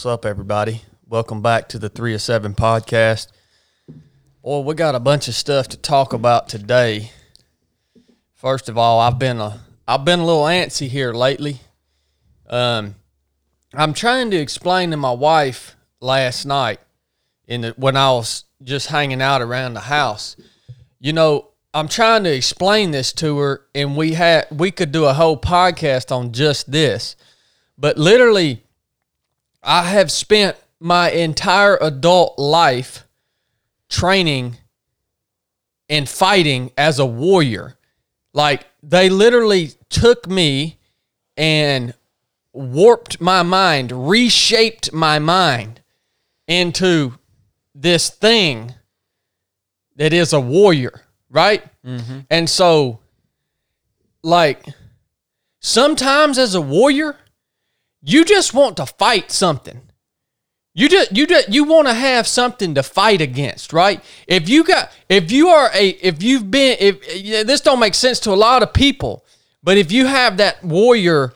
What's up, everybody? Welcome back to the Three of Seven podcast. Well, we got a bunch of stuff to talk about today. First of all, I've been a I've been a little antsy here lately. Um, I'm trying to explain to my wife last night in the, when I was just hanging out around the house. You know, I'm trying to explain this to her, and we had we could do a whole podcast on just this, but literally, I have spent my entire adult life training and fighting as a warrior. Like they literally took me and warped my mind, reshaped my mind into this thing that is a warrior, right? Mm-hmm. And so, like, sometimes as a warrior, you just want to fight something. You just you just you want to have something to fight against, right? If you got if you are a if you've been if this don't make sense to a lot of people, but if you have that warrior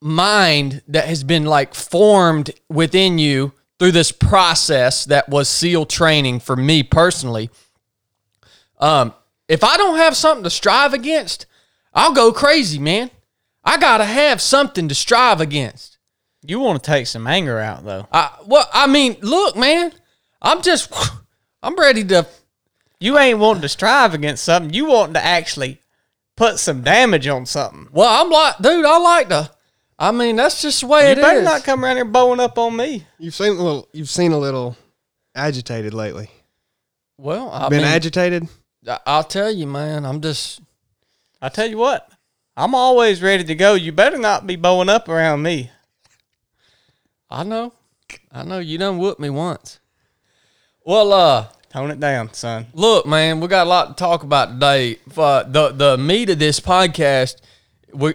mind that has been like formed within you through this process that was SEAL training for me personally, um, if I don't have something to strive against, I'll go crazy, man. I gotta have something to strive against. You want to take some anger out though. I well, I mean, look, man, I'm just I'm ready to You ain't wanting to strive against something. You wanting to actually put some damage on something. well, I'm like, dude, I like to I mean, that's just the way You it better not come around here bowing up on me. You've seen a little. You've seen a little agitated lately. well, I've Been mean, agitated. I- I'll tell you, man, I'm just I tell you what, I'm always ready to go. You better not be bowing up around me. I know. I know you done whooped me once. Well, uh, Tone it down, son. look, man, we got a lot to talk about today. Uh, the the meat of this podcast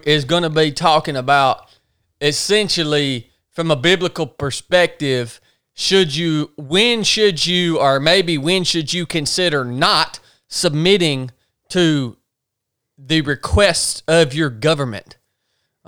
is going to be talking about essentially from a biblical perspective. Should you, when should you, or maybe when should you consider not submitting to the requests of your government?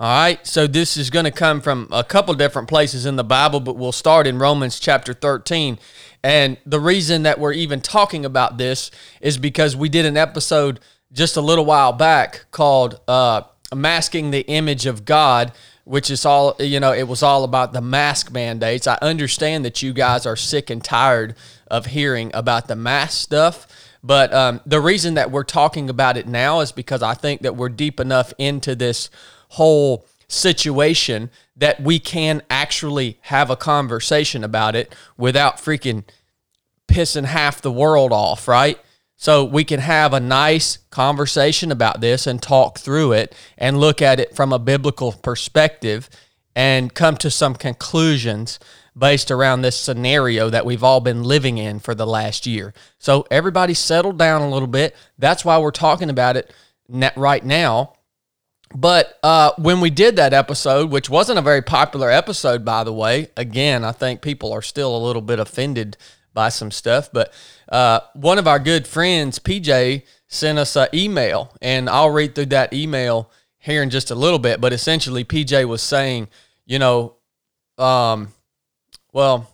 All right. So this is going to come from a couple different places in the Bible, but we'll start in Romans chapter 13. And the reason that we're even talking about this is because we did an episode just a little while back called uh, Masking the Image of God, which is all, you know, it was all about the mask mandates. I understand that you guys are sick and tired of hearing about the mask stuff. But um, the reason that we're talking about it now is because I think that we're deep enough into this whole situation that we can actually have a conversation about it without freaking pissing half the world off, right? So we can have a nice conversation about this and talk through it and look at it from a biblical perspective and come to some conclusions based around this scenario that we've all been living in for the last year. So everybody settled down a little bit. That's why we're talking about it right now. But uh, when we did that episode, which wasn't a very popular episode, by the way, again, I think people are still a little bit offended by some stuff. But uh, one of our good friends, PJ, sent us an email, and I'll read through that email here in just a little bit. But essentially, PJ was saying, you know, um, well,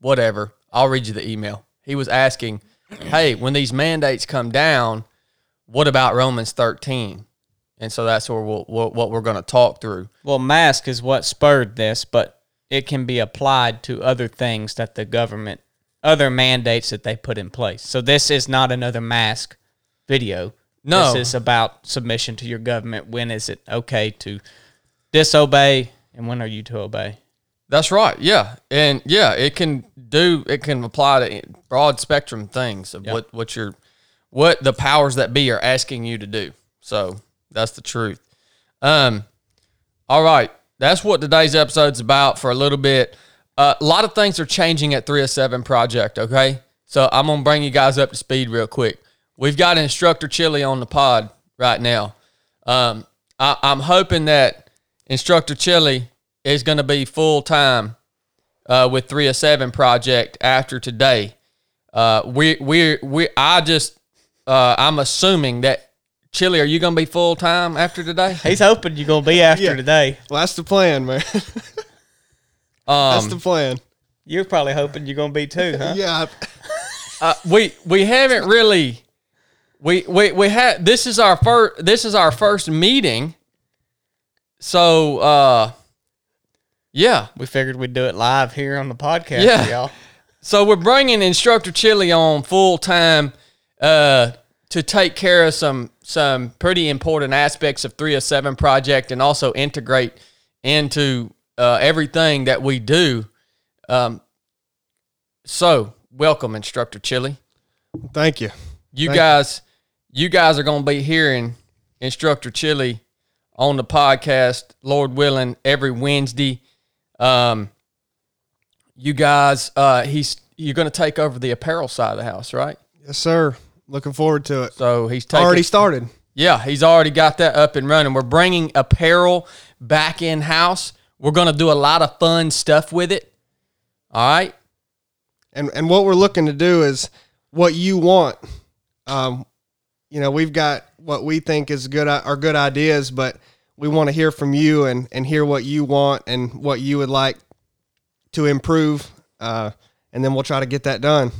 whatever. I'll read you the email. He was asking, hey, when these mandates come down, what about Romans 13? And so that's where we'll, what what we're going to talk through. Well, mask is what spurred this, but it can be applied to other things that the government, other mandates that they put in place. So this is not another mask video. No. This is about submission to your government. When is it okay to disobey and when are you to obey? That's right. Yeah. And yeah, it can do it can apply to broad spectrum things of what what your what the powers that be are asking you to do. So, that's the truth. Um all right. That's what today's episode's about for a little bit. Uh, a lot of things are changing at 307 Project, okay? So I'm going to bring you guys up to speed real quick. We've got Instructor Chili on the pod right now. Um, I, I'm hoping that Instructor Chili is going to be full time uh, with 307 Project after today. Uh, we we we I just uh, I'm assuming that Chili, are you going to be full time after today? He's hoping you're gonna be after Yeah. today. Well, that's the plan, man. That's Um, the plan. You're probably hoping you're gonna be too, huh? Yeah. uh, we we haven't really we we we had this is our first this is our first meeting. So uh yeah, We figured we'd do it live here on the podcast, Yeah. y'all. So we're bringing instructor Chili on full time uh, to take care of some some pretty important aspects of 307 project and also integrate into uh, everything that we do. Um, so welcome, instructor Chili. Thank you. You Thank guys, you guys are going to be hearing instructor Chili on the podcast, Lord willing, every Wednesday. Um, you guys, uh, he's you're going to take over the apparel side of the house, right? Yes, sir. Looking forward to it. So he's taking, Already started. yeah, he's already got that up and running. We're bringing apparel back in house. We're going to do a lot of fun stuff with it. All right. And and what we're looking to do is what you want. Um, you know, we've got what we think is good are good ideas, but we want to hear from you and and hear what you want and what you would like to improve. Uh, and then we'll try to get that done.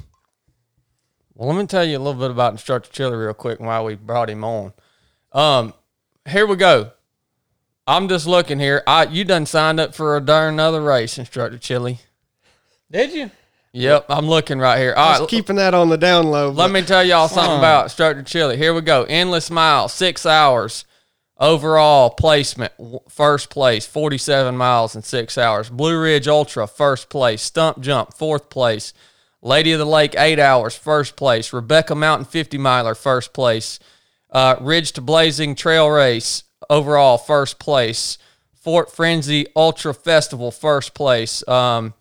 Well, let me tell you a little bit about Instructor Chili real quick while we brought him on. Um, here we go. I'm just looking here. I you done signed up for a darn other race, Instructor Chili. Did you? Yep, I'm looking right here. All Just right, keeping that on the down low. let me tell y'all something about Instructor Chili. Here we go. Endless mile, six hours. Overall placement, first place, 47 miles in six hours. Blue Ridge Ultra, first place. Stump Jump, fourth place. Lady of the Lake, eight hours, first place. Rebecca Mountain 50 miler, first place. Uh, Ridge to Blazing Trail Race, overall, first place. Fort Frenzy Ultra Festival, first place. Um,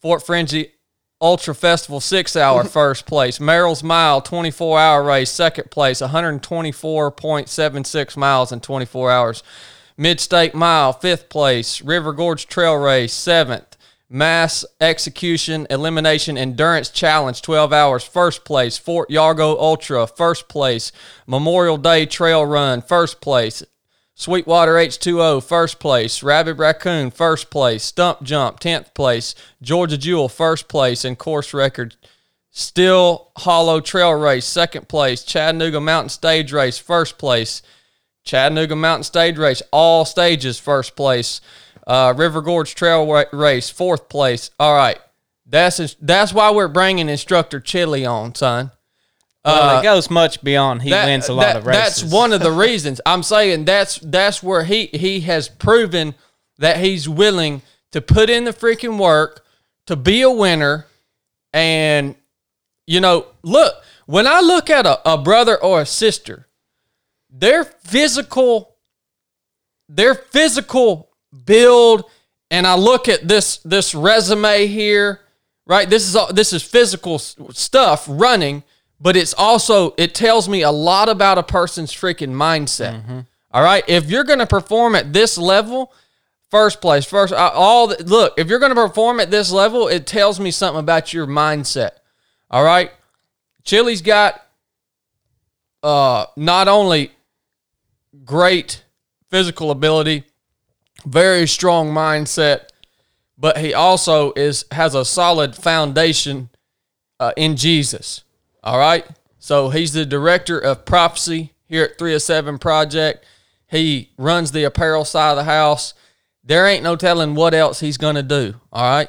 Fort Frenzy Ultra Festival six hour first place. Merrill's Mile 24 hour race second place. 124.76 miles in 24 hours. Mid State Mile fifth place. River Gorge Trail Race seventh. Mass Execution Elimination Endurance Challenge 12 hours first place. Fort Yargo Ultra first place. Memorial Day Trail Run first place. Sweetwater H2O, first place. Rabbit Raccoon, first place. Stump Jump, 10th place. Georgia Jewel, first place. And course record. Still Hollow Trail Race, second place. Chattanooga Mountain Stage Race, first place. Chattanooga Mountain Stage Race, all stages, first place. Uh, River Gorge Trail Race, fourth place. All right. That's, that's why we're bringing instructor Chili on, son. Well, Uh, it goes much beyond. He that- wins a lot that- of races. That's one of the reasons I'm saying that's that's where he he has proven that he's willing to put in the freaking work to be a winner. And you know, look when I look at a, a brother or a sister, their physical, their physical build, and I look at this this resume here, right? This is all this is physical stuff running, but it's also it tells me a lot about a person's freaking mindset. All right, if you're going to perform at this level, first place, first all the, look, if you're going to perform at this level, it tells me something about your mindset. All right, Chili's got uh not only great physical ability, very strong mindset, but he also is has a solid foundation uh, in Jesus. All right. So he's the director of prophecy here at 307 Project. He runs the apparel side of the house. There ain't no telling what else he's going to do. All right.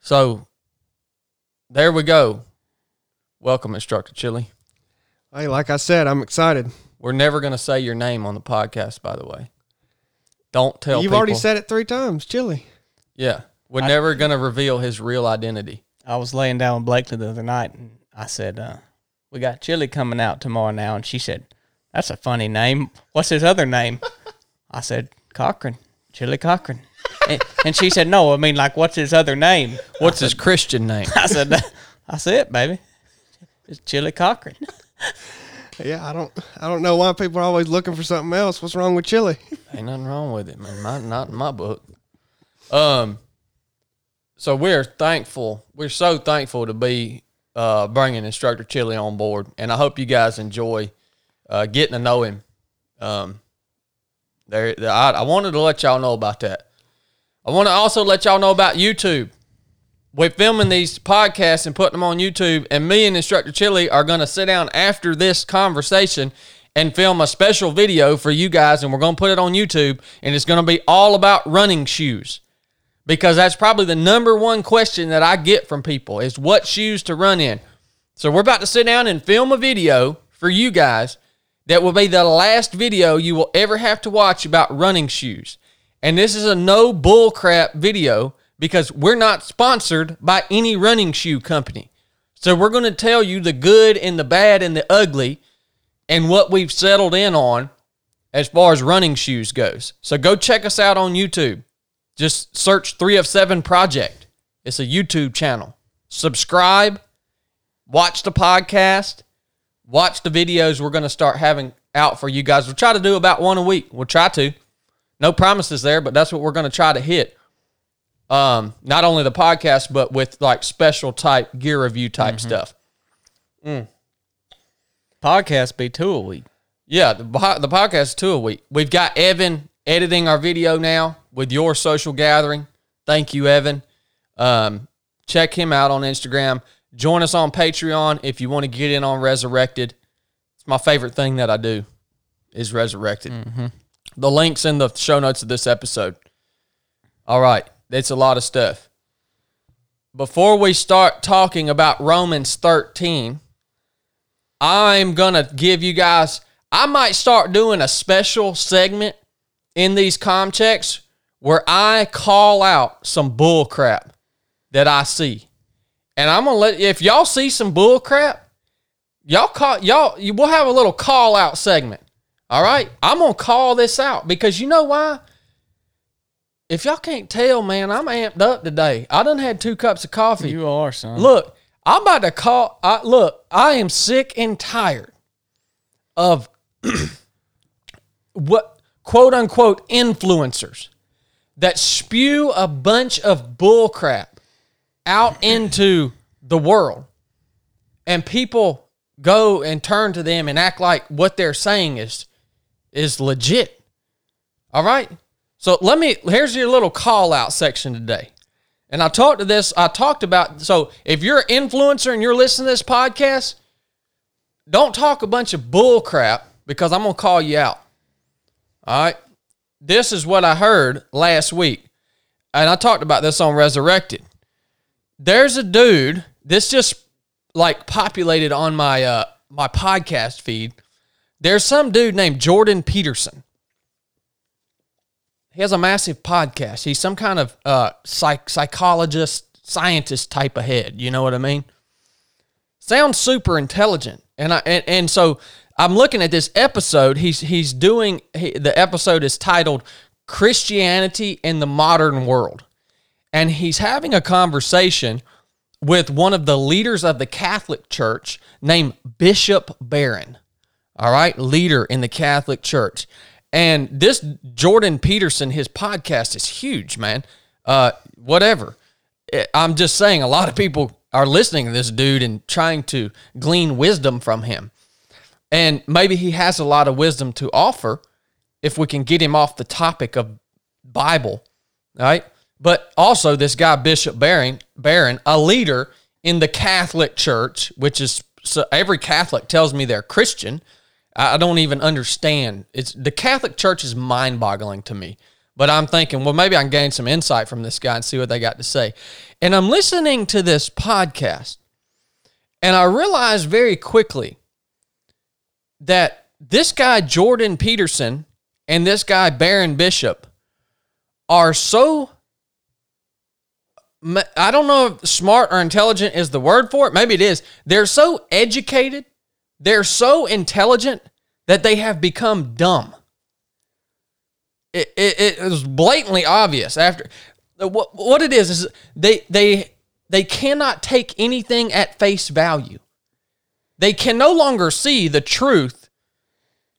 So there we go. Welcome, Instructor Chili. hey, like I said, I'm excited. We're never going to say your name on the podcast, by the way. Don't tell You've people. already said it three times, Chili. Yeah. We're never going to reveal his real identity. I was laying down with Blakely the other night, and I said, uh, "We got Chili coming out tomorrow now," and she said, "That's a funny name. What's his other name?" I said, "Cochran, Chili Cochran," and, and she said, "No, I mean like what's his other name?" What's his Christian name? I said, "That's it, baby. It's Chili Cochran." Yeah, I don't I don't know why people are always looking for something else. What's wrong with Chili? Ain't nothing wrong with it, man. My, not in my book. Um, so we're thankful. We're so thankful to be uh, bringing Instructor Chili on board, and I hope you guys enjoy uh, getting to know him. Um, there, I, I wanted to let y'all know about that. I want to also let y'all know about YouTube. We're filming these podcasts and putting them on YouTube, and me and Instructor Chili are going to sit down after this conversation and film a special video for you guys, and we're going to put it on YouTube, and it's going to be all about running shoes because that's probably the number one question that I get from people is what shoes to run in. So we're about to sit down and film a video for you guys that will be the last video you will ever have to watch about running shoes. And this is a no bullcrap video because we're not sponsored by any running shoe company. So we're going to tell you the good and the bad and the ugly and what we've settled in on as far as running shoes goes. So go check us out on YouTube. Just search 3 of 7 Project. It's a YouTube channel. Subscribe, watch the podcast, watch the videos we're going to start having out for you guys. We'll try to do about one a week. We'll try to. No promises there, but that's what we're going to try to hit. Um, not only the podcast, but with like special type gear review type stuff. Podcast be two a week. Yeah, the, the podcast two a week. We've got Evan editing our video now with your social gathering. Thank you, Evan. Um, check him out on Instagram. Join us on Patreon if you want to get in on Resurrected. It's my favorite thing that I do is Resurrected. The links in the show notes of this episode. All right, that's a lot of stuff. Before we start talking about Romans 13, I'm going to give you guys, I might start doing a special segment in these com checks where I call out some bull crap that I see. And I'm to let, if y'all see some bull crap, y'all call, y'all, you, we'll have a little call out segment. All right. I'm to call this out because you know why? If y'all can't tell, man, I'm amped up today. I done had two cups of coffee. You are, son. Look, I'm about to call. I, look, I am sick and tired of what quote unquote influencers that spew a bunch of bullcrap out into the world, and people go and turn to them and act like what they're saying is is legit. All right. So let me. Here's your little call out section today. And I talked to this, I talked about, so if you're an influencer and you're listening to this podcast, don't talk a bunch of bull crap because I'm to call you out. All right. This is what I heard last week. And I talked about this on Resurrected. There's a dude, this just like populated on my uh my podcast feed. There's some dude named Jordan Peterson. He has a massive podcast. He's some kind of uh, psych- psychologist, scientist type of head. You know what I mean? Sounds super intelligent, and I and, and so I'm looking at this episode. He's he's doing he, the episode is titled "Christianity in the Modern World," and he's having a conversation with one of the leaders of the Catholic Church named Bishop Barron. All right, leader in the Catholic Church. And this Jordan Peterson, his podcast is huge, man. Uh, whatever. Eh, I'm just saying, a lot of people are listening to this dude and trying to glean wisdom from him. And maybe he has a lot of wisdom to offer if we can get him off the topic of Bible, right? But also this guy Bishop Barron, Barron, a leader in the Catholic Church, which is so every Catholic tells me they're Christian. I don't even understand. It's the Catholic Church is mind-boggling to me. But I'm thinking, well, maybe I can gain some insight from this guy and see what they got to say. And I'm listening to this podcast, and I realized very quickly that this guy Jordan Peterson and this guy Baron Bishop are so. I don't know if smart or intelligent is the word for it. Maybe it is. They're so educated, they're so intelligent that they have become dumb. It, it, it was blatantly obvious after uh, what what it is is they they they cannot take anything at face value. They can no longer see the truth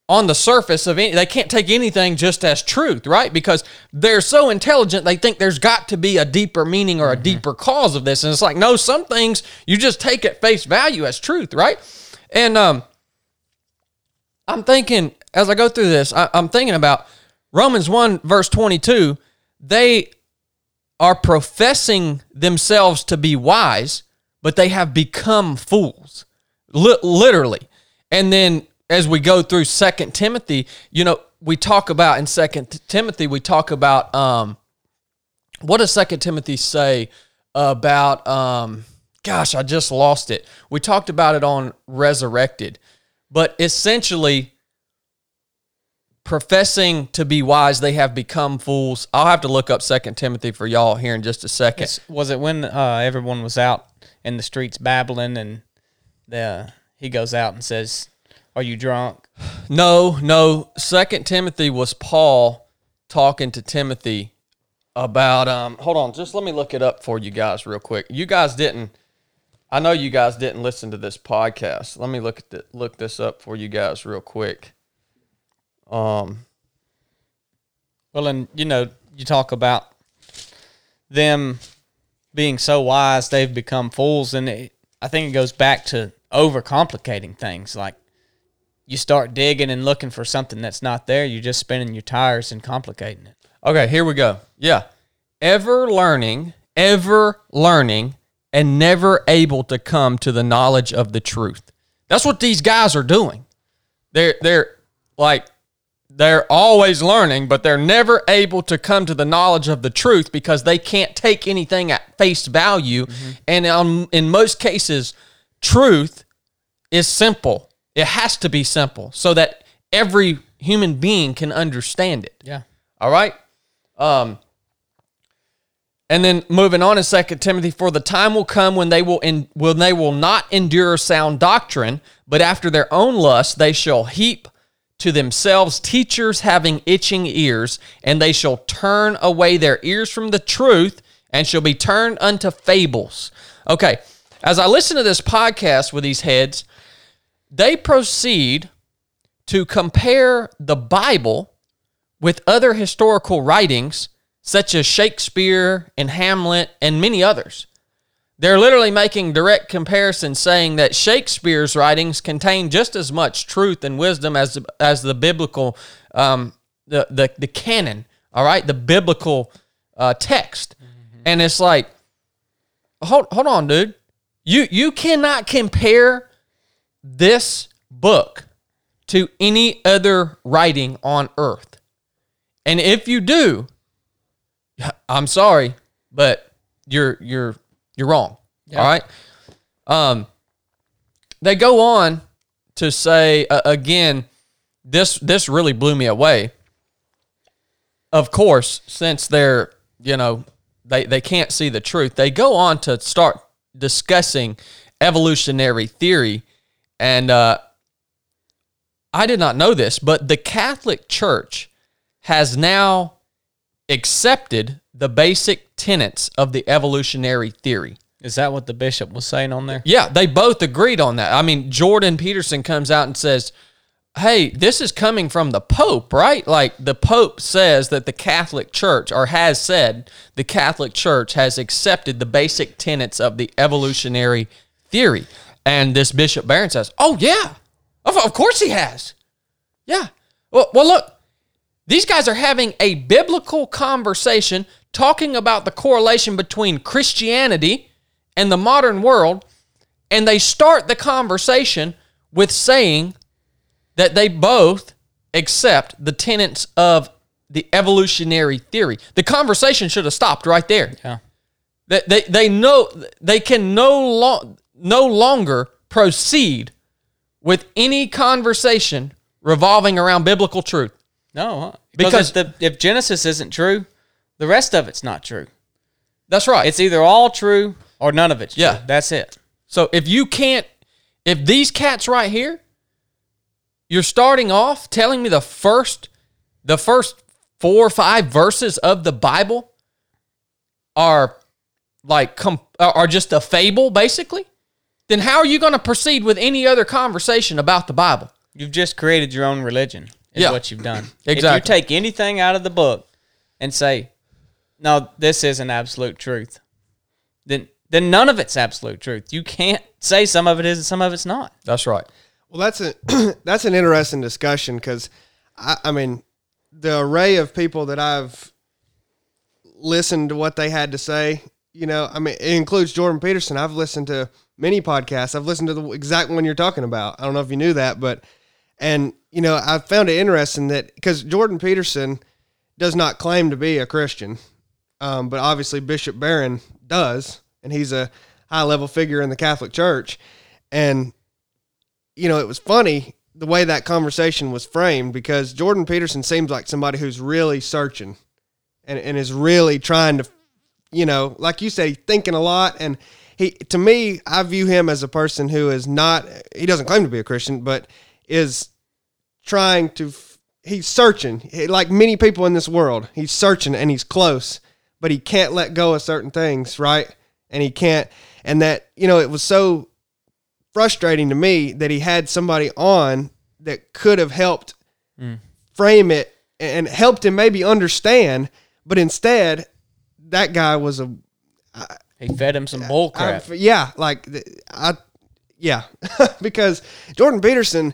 on the surface of any they can't take anything just as truth right? Because they're so intelligent they think there's got to be a deeper meaning or a deeper cause of this. And it's like no some things you just take at face value as truth right? And um i'm thinking as i go through this I, i'm thinking about romans 1 verse 22 they are professing themselves to be wise, but they have become fools, Li- literally. And then as we go through Second Timothy, you know, we talk about in Second Timothy, we talk about um, what does Second Timothy say about? Um, gosh, I just lost it. We talked about it on Resurrected, but essentially professing to be wise, they have become fools. I'll have to look up Second Timothy for y'all here in just a second. It's- was it when uh, everyone was out in the streets babbling and the he goes out and says, "Are you drunk?" No, no. Second Timothy was Paul talking to Timothy about um hold on, just let me look it up for you guys real quick. You guys didn't I know you guys didn't listen to this podcast. Let me look at the, look this up for you guys real quick. Um Well, and you know, you talk about them being so wise they've become fools, and it, I think it goes back to overcomplicating things. Like you start digging and looking for something that's not there, you're just spinning your tires and complicating it. Okay, here we go. Yeah. Ever learning, ever learning, and never able to come to the knowledge of the truth. That's what these guys are doing. They're they're like they're always learning, but they're never able to come to the knowledge of the truth because they can't take anything at face value. And um, in most cases, truth is simple. It has to be simple so that every human being can understand it. Yeah. All right. Um, and then moving on in Second Timothy, for the time will come when they will in, when they will not endure sound doctrine, but after their own lust they shall heap to themselves teachers having itching ears, and they shall turn away their ears from the truth, and shall be turned unto fables. Okay, as I listen to this podcast with these heads, they proceed to compare the Bible with other historical writings such as Shakespeare and Hamlet and many others. They're literally making direct comparisons saying that Shakespeare's writings contain just as much truth and wisdom as as the biblical um, the, the the canon, all right, the biblical uh, text. And it's like hold hold on, dude. You you cannot compare this book to any other writing on earth. And if you do, I'm sorry, but you're you're you're wrong. All right. Um, they go on to say uh, again, this this really blew me away. Of course, since they're you know they they can't see the truth, they go on to start discussing evolutionary theory, and uh, I did not know this, but the Catholic Church has now accepted the basic tenets of the evolutionary theory. Is that what the bishop was saying on there? Yeah, they both agreed on that. I mean, Jordan Peterson comes out and says, "Hey, this is coming from the Pope, right? Like the Pope says that the Catholic Church or has said the Catholic Church has accepted the basic tenets of the evolutionary theory." And this Bishop Barron says, "Oh yeah. Of, of course he has." Yeah. Well, well look, these guys are having a biblical conversation talking about the correlation between Christianity and the modern world, and they start the conversation with saying that they both accept the tenets of the evolutionary theory. The conversation should have stopped right there. Yeah. They, they, they know they can no, lo- no longer proceed with any conversation revolving around biblical truth. No, huh? because, if, the, if Genesis isn't true, the rest of it's not true. That's right. It's either all true or none of it's true. Yeah. That's it. So if you can't, if these cats right here, you're starting off telling me the first, the first four or five verses of the Bible are like com- are just a fable, basically. Then how are you going to proceed with any other conversation about the Bible? You've just created your own religion. Is Yeah. what you've done. exactly. If you take anything out of the book and say, "No, this isn't absolute truth," then then none of it's absolute truth. You can't say some of it is and some of it's not. That's right. Well, that's a that's an interesting discussion because I, I mean the array of people that I've listened to what they had to say. You know, I mean, it includes Jordan Peterson. I've listened to many podcasts. I've listened to the exact one you're talking about. I don't know if you knew that, but and you know, I found it interesting that because Jordan Peterson does not claim to be a Christian, um, but obviously Bishop Barron does, and he's a high level figure in the Catholic Church. And you know, it was funny the way that conversation was framed because Jordan Peterson seems like somebody who's really searching and, and is really trying to, you know, like you say, thinking a lot. And he, to me, I view him as a person who is not, he doesn't claim to be a Christian, but is trying to, he's searching. Like many people in this world, he's searching and he's close, but he can't let go of certain things, right? And he can't, and that, you know, it was so frustrating to me that he had somebody on that could have helped mm. frame it and helped him maybe understand, but instead, that guy was a. I, he fed him some bull crap. I, yeah, like I, yeah, because Jordan Peterson,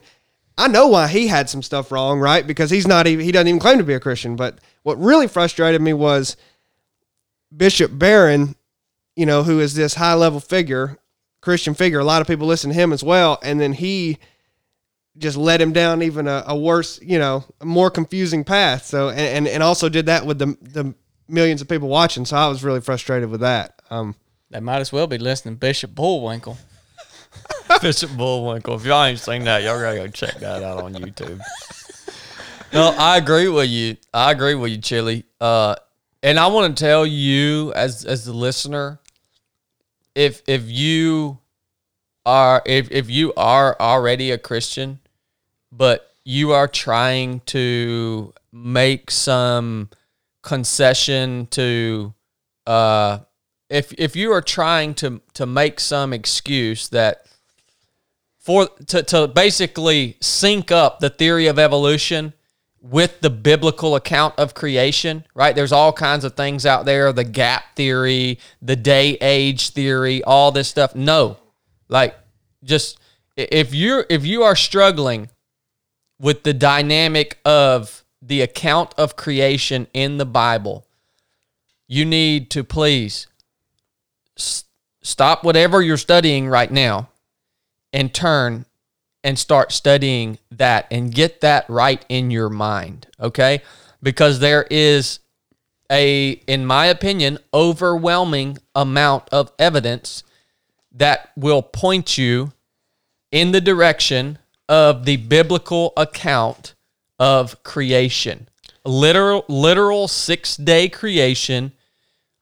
I know why he had some stuff wrong, right? Because he's not even he doesn't even claim to be a Christian. But what really frustrated me was Bishop Barron, you know, who is this high level figure Christian figure. A lot of people listen to him as well, and then he just led him down even a, a worse, you know, more confusing path. So and, and also did that with the the millions of people watching. So I was really frustrated with that. Um, they might as well be listening to Bishop Bullwinkle. Bishop Bullwinkle. If y'all ain't seen that, y'all gotta go check that out on YouTube. no, I agree with you. I agree with you, Chili. Uh, and I want to tell you as as the listener, if if you are if if you are already a Christian, but you are trying to make some concession to uh if if you are trying to to make some excuse that for to, to basically sync up the theory of evolution with the biblical account of creation, right? There's all kinds of things out there, the gap theory, the day age theory, all this stuff. No. Like just if you're if you are struggling with the dynamic of the account of creation in the Bible, you need to please stop whatever you're studying right now and turn and start studying that and get that right in your mind, okay? Because there is a, in my opinion, overwhelming amount of evidence that will point you in the direction of the biblical account of creation. Literal literal 6-day creation.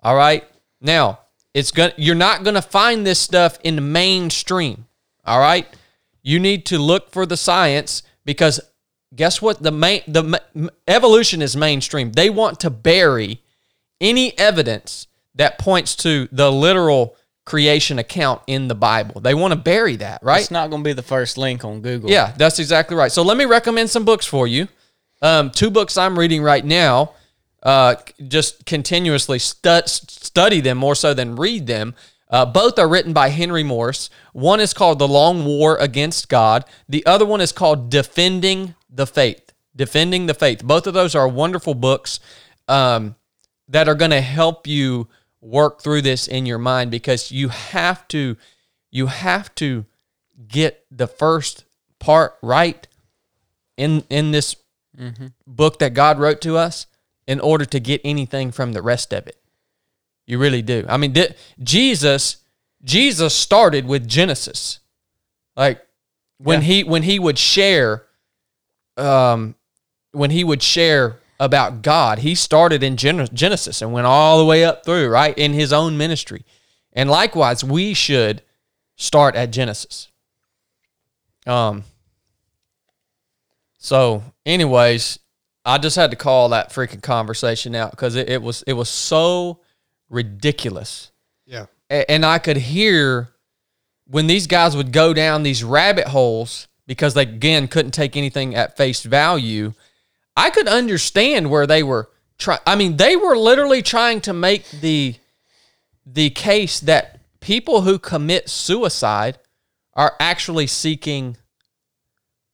All right? Now, it's going you're not going to find this stuff in the mainstream. All right? You need to look for the science because guess what? The main the evolution is mainstream. They want to bury any evidence that points to the literal creation account in the Bible. They want to bury that, right? It's not going to be the first link on Google. Yeah, that's exactly right. So let me recommend some books for you. Um, two books I'm reading right now. Uh, just continuously stu- study them more so than read them. Uh, both are written by Henry Morris. One is called The Long War Against God. The other one is called Defending the Faith. Defending the Faith. Both of those are wonderful books um, that are going to help you work through this in your mind because you have to you have to get the first part right in in this mm-hmm. book that God wrote to us in order to get anything from the rest of it. You really do. I mean, Jesus Jesus started with Genesis. Like when yeah. he when he would share um when he would share about God, he started in Genesis and went all the way up through, right? In his own ministry. And likewise, we should start at Genesis. Um so anyways, I just had to call that freaking conversation out because it, it was it was so ridiculous. Yeah. And I could hear when these guys would go down these rabbit holes because they again couldn't take anything at face value. I could understand where they were trying. I mean, they were literally trying to make the the case that people who commit suicide are actually seeking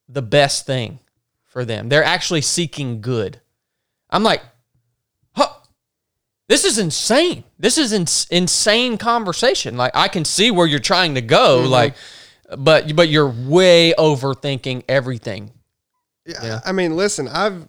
the best thing for them. They're actually seeking good. I'm like, this is insane. This is ins- insane conversation. Like I can see where you're trying to go, like, but but you're way overthinking everything. Yeah. I mean, listen, I've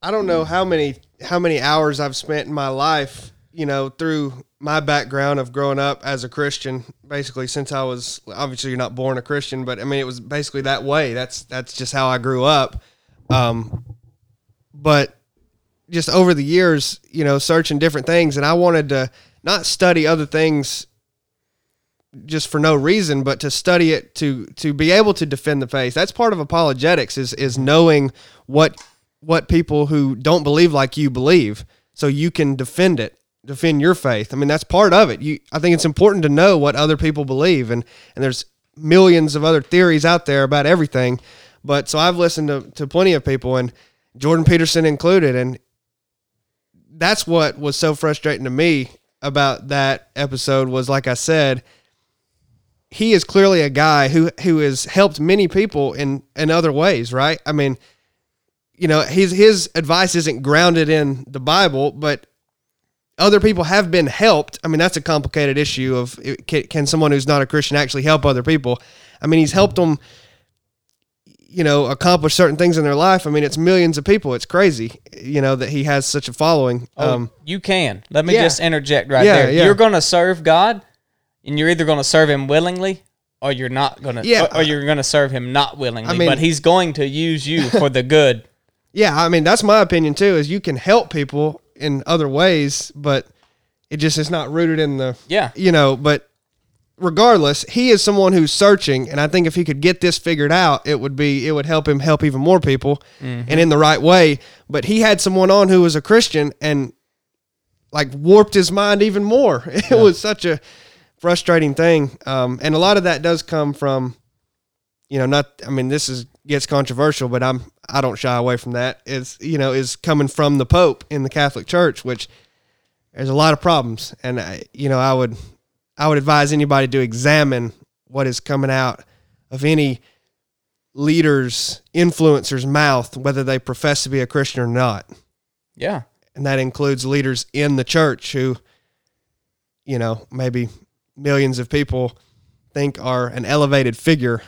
I don't know how many how many hours I've spent in my life, you know, through my background of growing up as a Christian, basically since I was obviously you're not born a Christian, but I mean it was basically that way. That's that's just how I grew up. Um but just over the years, you know, searching different things and I wanted to not study other things just for no reason, but to study it to to be able to defend the faith. That's part of apologetics is is knowing what what people who don't believe like you believe, so you can defend it, defend your faith. I mean, that's part of it. You, I think it's important to know what other people believe, and and there's millions of other theories out there about everything. But so I've listened to to plenty of people, and Jordan Peterson included, and that's what was so frustrating to me about that episode was like I said he is clearly a guy who who has helped many people in in other ways, right? I mean, you know, his his advice isn't grounded in the Bible, but other people have been helped. I mean, that's a complicated issue of can, can someone who's not a Christian actually help other people? I mean, he's helped them you know, accomplish certain things in their life. I mean, it's millions of people. It's crazy, you know, that he has such a following. Oh, Um, you can. Let me yeah. just interject right Yeah, there. yeah. You're going to serve God, and you're either going to serve Him willingly, or you're not going to. Yeah. Or, or you're going to serve Him not willingly. mean- but He's going to use you for the good. yeah, I mean, that's my opinion too. Is you can help people in other ways, but it just is not rooted in the Yeah. you know, but regardless, he is someone who's searching, and I think if he could get this figured out, it would be it would help him help even more people, and in the right way. But he had someone on who was a Christian and like warped his mind even more. It was such a frustrating thing, um, and a lot of that does come from, you know, not. I mean, this is gets controversial, but I'm I don't shy away from that. Is you know is coming from the Pope in the Catholic Church, which there's a lot of problems, and I, you know I would I would advise anybody to examine what is coming out of any leader's influencer's mouth, whether they profess to be a Christian or not, Yeah. and that includes leaders in the church who, you know, maybe millions of people think are an elevated figure.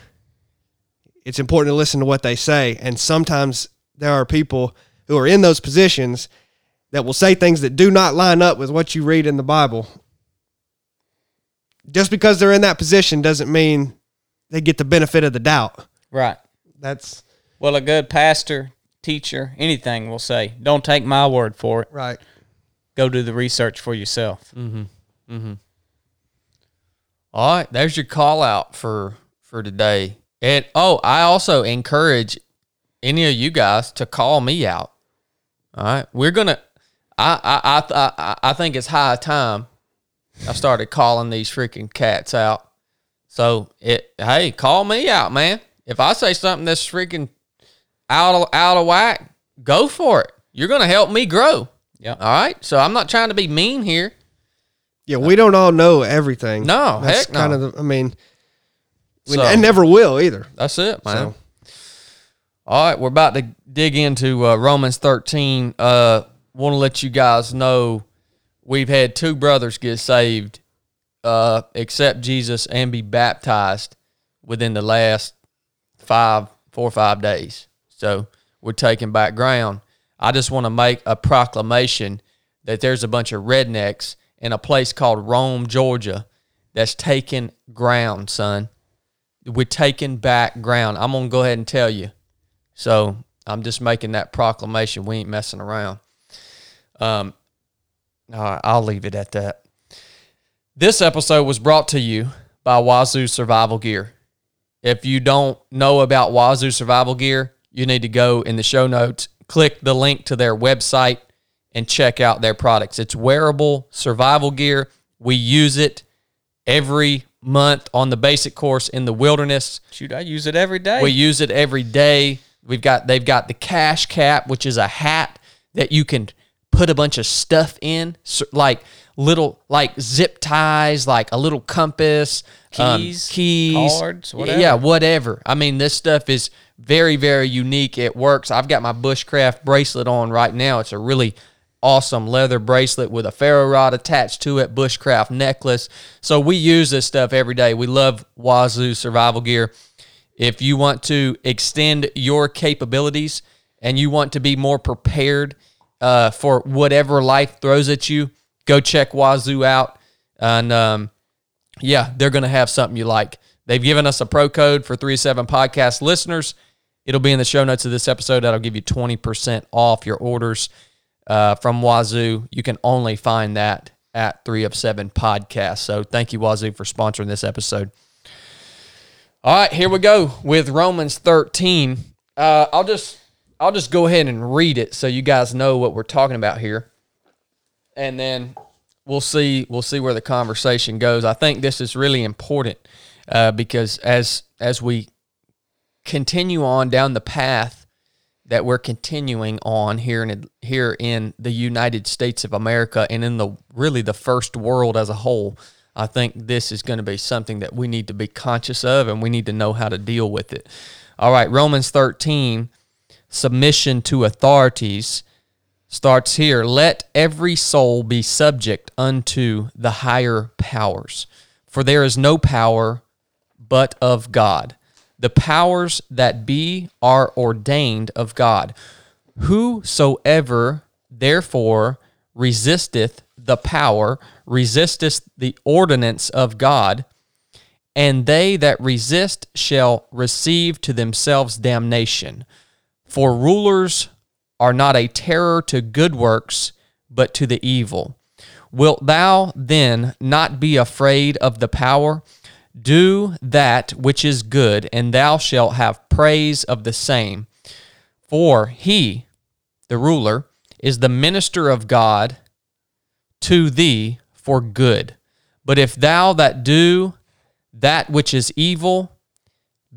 It's important to listen to what they say, and sometimes there are people who are in those positions that will say things that do not line up with what you read in the Bible. Just because they're in that position doesn't mean they get the benefit of the doubt. Right. That's Well, a good pastor, teacher, anything will say, don't take my word for it. right. Go do the research for yourself. Mm-hmm. Mm-hmm. All right, there's your call out for for today. And oh, I also encourage any of you guys to call me out. All right, we're gonna. I I I I, I think it's high time. I started calling these freaking cats out. So it hey, call me out, man. If I say something that's freaking out of out of whack, go for it. You're gonna help me grow. Yep. All right. So I'm not trying to be mean here. Yeah, we don't all know everything. No, that's heck no. kind of. The, I mean, we, So- and never will either. That's it, man. So All right, we're about to dig into uh, Romans 13. Uh, Want to let you guys know we've had two brothers get saved, uh, accept Jesus, and be baptized within the last five, four or five days. So we're taking back ground. I just want to make a proclamation that there's a bunch of rednecks in a place called Rome, Georgia, that's taking ground, son. We're taking back ground. I'm gonna go ahead and tell you. So I'm just making that proclamation. We ain't messing around. Um, right, I'll leave it at that. This episode was brought to you by Wazoo Survival Gear. If you don't know about Wazoo Survival Gear, you need to go in the show notes, click the link to their website, and check out their products. It's wearable survival gear. We use it every month on the basic course in the wilderness. Shoot, I use it every day. We use it every day. We've got they've got the cache cap, which is a hat that you can put a bunch of stuff in, like little like zip ties, like a little compass, um, Keys, keys, cards, whatever. Yeah, whatever. I mean, this stuff is very very unique. It works. I've got my bushcraft bracelet on right now. It's a really awesome leather bracelet with a ferro rod attached to it, bushcraft necklace. So we use this stuff every day. We love Wazoo survival gear. If you want to extend your capabilities and you want to be more prepared uh, for whatever life throws at you, go check Wazoo out. And um, yeah, they're going to have something you like. They've given us a pro code for 37 podcast listeners. It'll be in the show notes of this episode. That'll give you 20% off your orders uh, from Wazoo. You can only find that at 3 of 7 podcast. So thank you, Wazoo, for sponsoring this episode. All right, here we go with Romans 13. Uh, I'll just I'll just go ahead and read it so you guys know what we're talking about here. And then we'll see we'll see where the conversation goes. I think this is really important uh, because as as we continue on down the path that we're continuing on here in here in the United States of America and in the really the first world as a whole, I think this is going to be something that we need to be conscious of and we need to know how to deal with it. All right, Romans 13, submission to authorities starts here. Let every soul be subject unto the higher powers, for there is no power but of God. The powers that be are ordained of God. Whosoever therefore resisteth the power, resisteth the ordinance of God, and they that resist shall receive to themselves damnation. For rulers are not a terror to good works, but to the evil. Wilt thou then not be afraid of the power? Do that which is good, and thou shalt have praise of the same. For he, the ruler, is the minister of God to thee for good. But if thou that do that which is evil,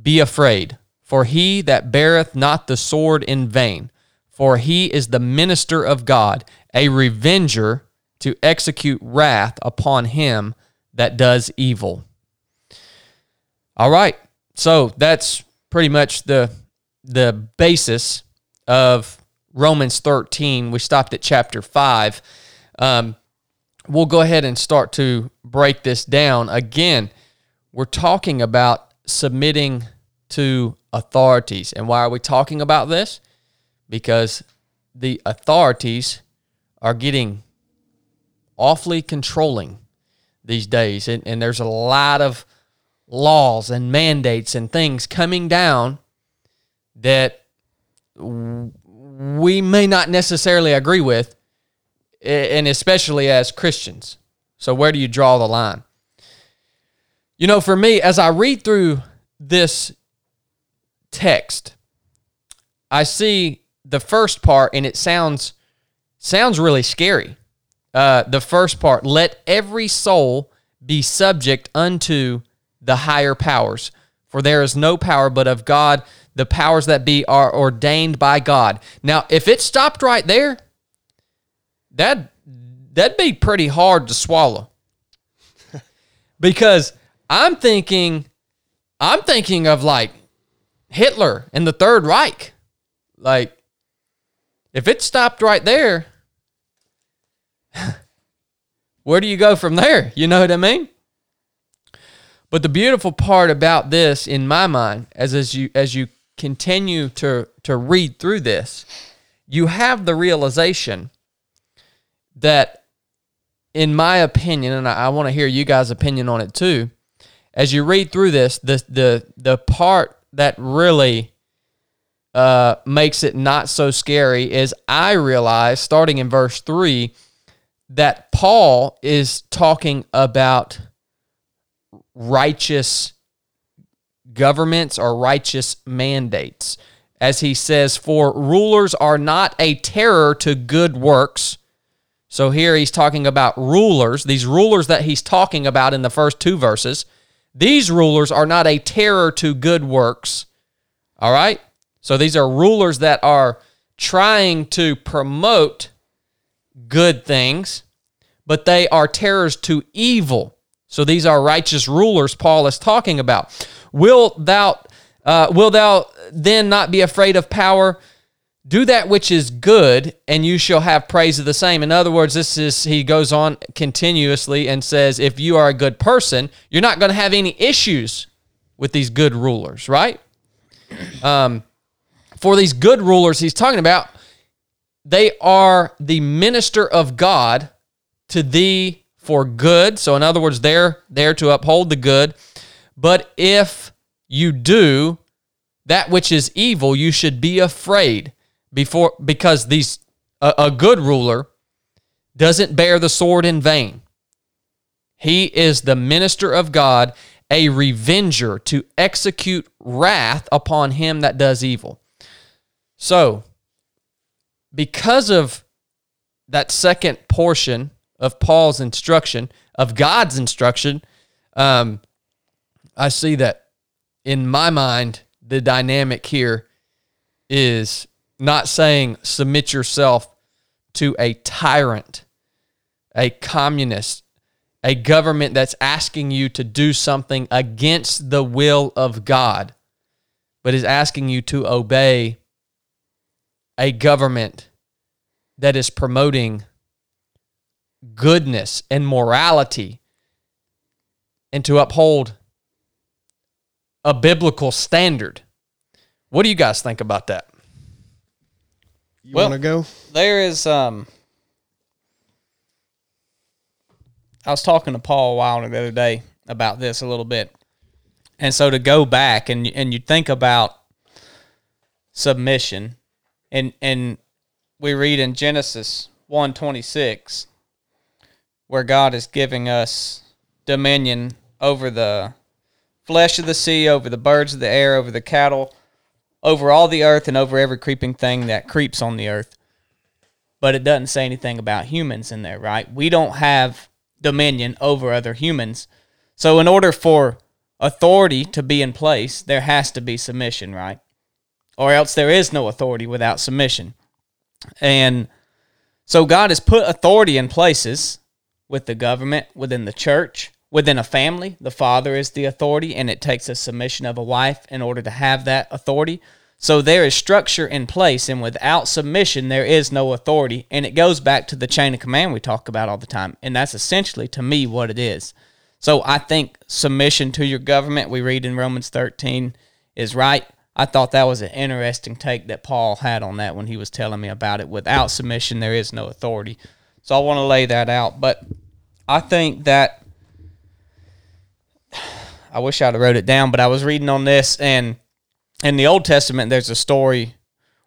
be afraid, for he that beareth not the sword in vain, for he is the minister of God, a revenger to execute wrath upon him that does evil. All right. So that's pretty much the the basis of Romans 13. We stopped at chapter 5. Um, we'll go ahead and start to break this down. Again, we're talking about submitting to authorities. And why are we talking about this? Because the authorities are getting awfully controlling these days. And, and there's a lot of laws and mandates and things coming down that we may not necessarily agree with, and especially as Christians. So, where do you draw the line? You know, for me, as I read through this text, I see the first part, and it sounds sounds really scary. Uh, the first part: "Let every soul be subject unto the higher powers. For there is no power but of God. The powers that be are ordained by God. Now, if it stopped right there, that that'd be pretty hard to swallow. because I'm thinking I'm thinking of like Hitler and the Third Reich. Like if it stopped right there, where do you go from there? You know what I mean? But the beautiful part about this, in my mind, as as you as you continue to to read through this, you have the realization that, in my opinion, and I, I want to hear you guys' opinion on it too. As you read through this, the the the part that really uh, makes it not so scary is I realize, starting in verse three, that Paul is talking about righteous governments or righteous mandates. As he says, for rulers are not a terror to good works. So here he's talking about rulers, these rulers that he's talking about in the first two verses. These rulers are not a terror to good works. All right? So these are rulers that are trying to promote good things, but they are terrors to evil. So these are righteous rulers Paul is talking about. Will thou uh, will thou then not be afraid of power? Do that which is good, and you shall have praise of the same. In other words, this is, he goes on continuously and says, if you are a good person, you're not going to have any issues with these good rulers, right? Um, for these good rulers he's talking about, they are the minister of God to thee for good. So, in other words, they're there to uphold the good. But if you do that which is evil, you should be afraid before because these a, a good ruler doesn't bear the sword in vain. He is the minister of God, a revenger to execute wrath upon him that does evil. So, because of that second portion of Paul's instruction, of God's instruction, um, I see that in my mind, the dynamic here is not saying submit yourself to a tyrant, a communist, a government that's asking you to do something against the will of God, but is asking you to obey a government that is promoting goodness and morality and to uphold a biblical standard. What do you guys think about that? You Well- want to go? there is um I was talking to Paul Wilder the other day about this a little bit. And so to go back and and you think about submission and and we read in Genesis 126 where God is giving us dominion over the flesh of the sea, over the birds of the air, over the cattle, over all the earth and over every creeping thing that creeps on the earth but it doesn't say anything about humans in there, right? We don't have dominion over other humans. So, in order for authority to be in place, there has to be submission, right? Or else there is no authority without submission. And so, God has put authority in places with the government, within the church, within a family. The father is the authority, and it takes a submission of a wife in order to have that authority. So there is structure in place, and without submission, there is no authority. And it goes back to the chain of command we talk about all the time. And that's essentially, to me, what it is. So I think submission to your government, we read in Romans 13, is right. I thought that was an interesting take that Paul had on that when he was telling me about it. Without submission, there is no authority. So I want to lay that out. But I think that I wish I'd have wrote it down, but I was reading on this and in the Old Testament, there's a story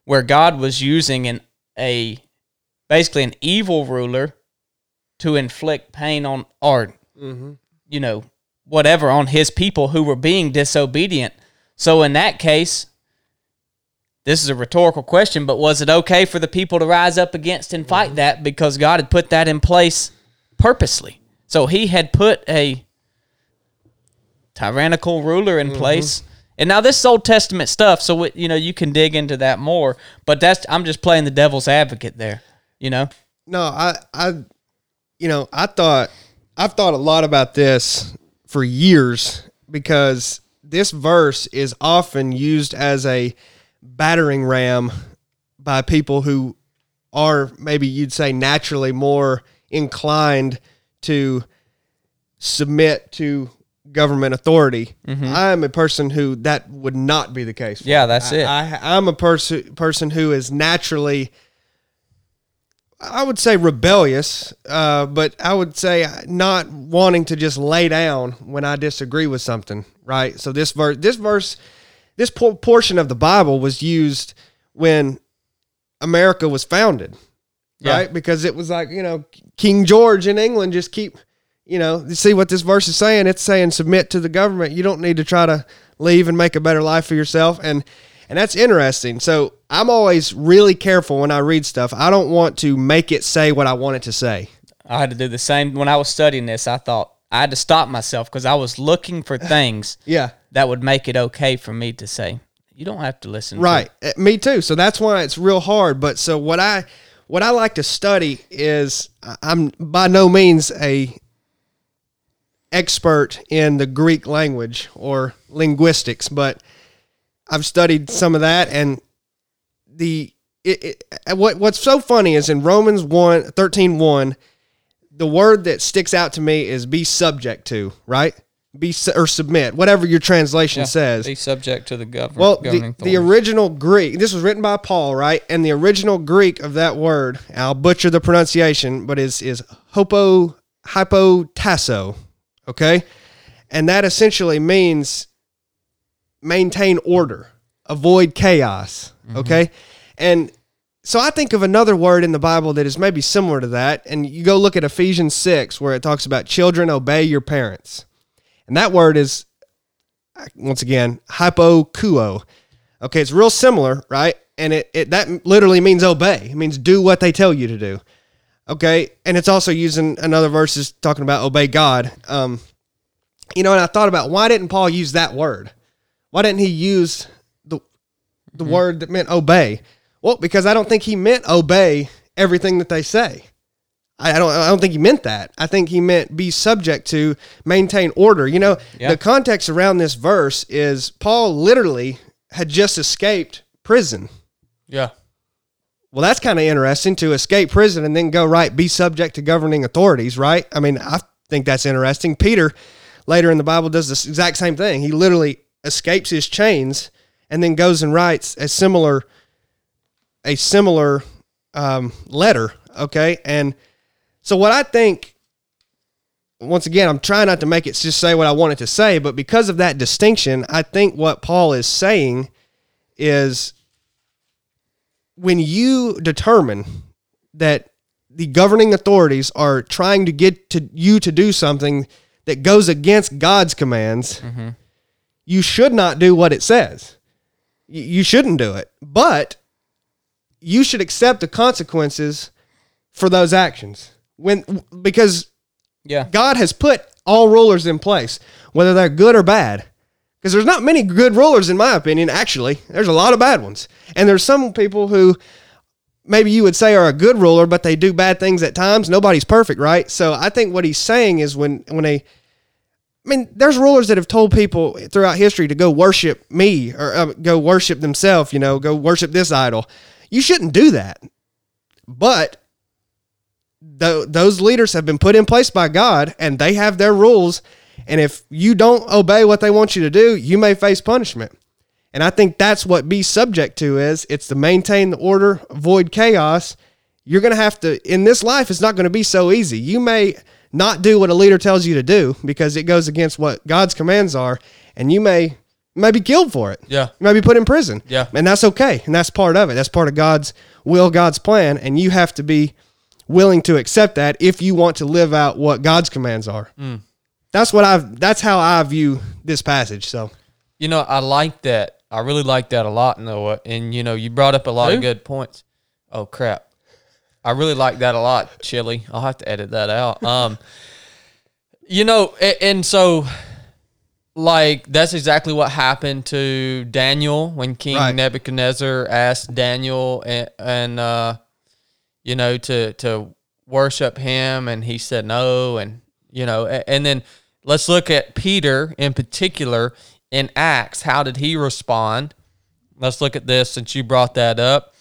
where God was using an a basically an evil ruler to inflict pain on or mm-hmm. you know whatever on his people who were being disobedient. So in that case, this is a rhetorical question, but was it okay for the people to rise up against and fight mm-hmm. that because God had put that in place purposely? So he had put a tyrannical ruler in mm-hmm. place. And now this is Old Testament stuff, so it, you know you can dig into that more. But that's I'm just playing the devil's advocate there. You know, No, I, I, you know, I thought I've thought a lot about this for years because this verse is often used as a battering ram by people who are maybe you'd say naturally more inclined to submit to government authority. I'm a person who that would not be the case. For. Yeah, that's I- it. I, I'm a person person who is naturally I would say rebellious, uh, but I would say not wanting to just lay down when I disagree with something, right? So this verse, this verse, this por- portion of the Bible was used when America was founded, Yeah. right? Because it was like you know King George in England just keep, you know, you see what this verse is saying. It's saying submit to the government. You don't need to try to leave and make a better life for yourself, and and that's interesting. So I'm always really careful when I read stuff. I don't want to make it say what I want it to say. I had to do the same when I was studying this. I thought I had to stop myself because I was looking for things Yeah. that would make it okay for me to say. You don't have to listen. to Right. Uh, Me too. So that's why it's real hard. But so what I what I like to study is I'm by no means a expert in the Greek language or linguistics, but I've studied some of that and the it, it, uh, what what's so funny is in Romans 1, 13, 1, the word that sticks out to me is be subject to, right? Be su- or submit, whatever your translation says. Be subject to the government. Well, the, the original Greek, this was written by Paul, right? And the original Greek of that word, I'll butcher the pronunciation, but is is hopo hypotasso, okay? And that essentially means maintain order, avoid chaos, mm-hmm. okay? And so I think of another word in the Bible that is maybe similar to that, and you go look at Ephesians 6 where it talks about children obey your parents. And that word is once again, hypokuo. Okay, it's real similar, right? And it, it that literally means obey. It means do what they tell you to do. Okay, and it's also using another verses talking about obey God. Um, you know, and I thought about why didn't Paul use that word? Why didn't he use the the word that meant obey? Well, because I don't think he meant obey everything that they say. I I don't. I don't think he meant that. I think he meant be subject to maintain order. You know, Yeah. the context around this verse is Paul literally had just escaped prison. Yeah. Well, that's kind of interesting to escape prison and then go right be subject to governing authorities, right? I mean, I think that's interesting. Peter later in the Bible does this exact same thing. He literally escapes his chains and then goes and writes a similar a similar um, letter. Okay, and so what I think once again, I'm trying not to make it just say what I wanted to say, but because of that distinction, I think what Paul is saying is when you determine that the governing authorities are trying to get to you to do something that goes against God's commands, mm-hmm. you should not do what it says. You shouldn't do it. But you should accept the consequences for those actions. When because yeah. God has put all rulers in place, whether they're good or bad. Because there's not many good rulers, in my opinion, actually. There's a lot of bad ones. And there's some people who maybe you would say are a good ruler, but they do bad things at times. Nobody's perfect, right? So I think what he's saying is when, when a, I mean, there's rulers that have told people throughout history to go worship me or uh, go worship themselves, you know, go worship this idol. You shouldn't do that. But th- those leaders have been put in place by God and they have their rules. And if you don't obey what they want you to do, you may face punishment. And I think that's what be subject to is it's to maintain the order, avoid chaos. You're going to have to, in this life, it's not going to be so easy. You may not do what a leader tells you to do because it goes against what God's commands are, and you may, you may be killed for it. Yeah. You may be put in prison. Yeah. And that's okay. And that's part of it. That's part of God's will, God's plan. And you have to be willing to accept that if you want to live out what God's commands are. Mm. That's what I've that's how I view this passage. So You know, I like that. I really like that a lot, Noah. And you know, you brought up a lot Who? of good points. Oh crap. I really like that a lot, Chili. I'll have to edit that out. Um you know, a- and so like that's exactly what happened to Daniel when King Right. Nebuchadnezzar asked Daniel and, and uh you know to to worship him and he said no and you know a- and then let's look at Peter in particular in Acts. How did he respond? Let's look at this since you brought that up.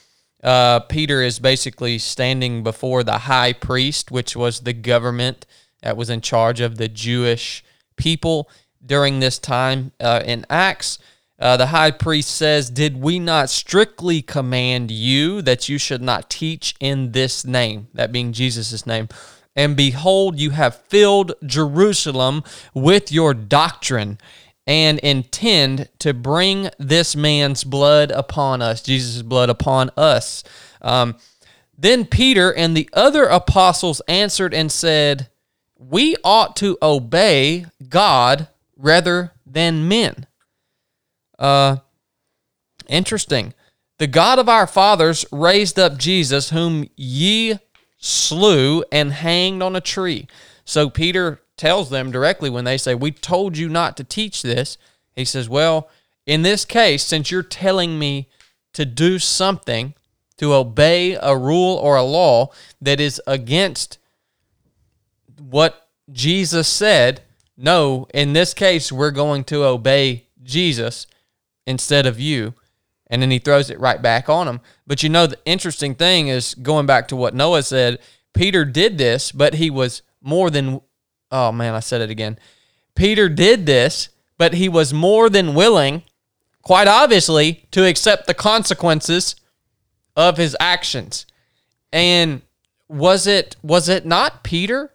Uh, Peter is basically standing before the high priest which was the government that was in charge of the Jewish people during this time uh, in Acts. Uh, the high priest says, Did we not strictly command you that you should not teach in this name, that being Jesus' name? And behold, you have filled Jerusalem with your doctrine and intend to bring this man's blood upon us, Jesus' blood upon us. Um, then Peter and the other apostles answered and said, We ought to obey God rather than men. Uh, interesting. The God of our fathers raised up Jesus, whom ye slew and hanged on a tree. So Peter tells them directly when they say, We told you not to teach this. He says, Well, in this case, since you're telling me to do something, to obey a rule or a law that is against what Jesus said, no, in this case, we're going to obey Jesus instead of you. And then he throws it right back on him. But you know, the interesting thing is going back to what Noah said. Peter did this, but he was more than. Oh man, I said it again. Peter did this, but he was more than willing, quite obviously, to accept the consequences of his actions. And was it was it not Peter?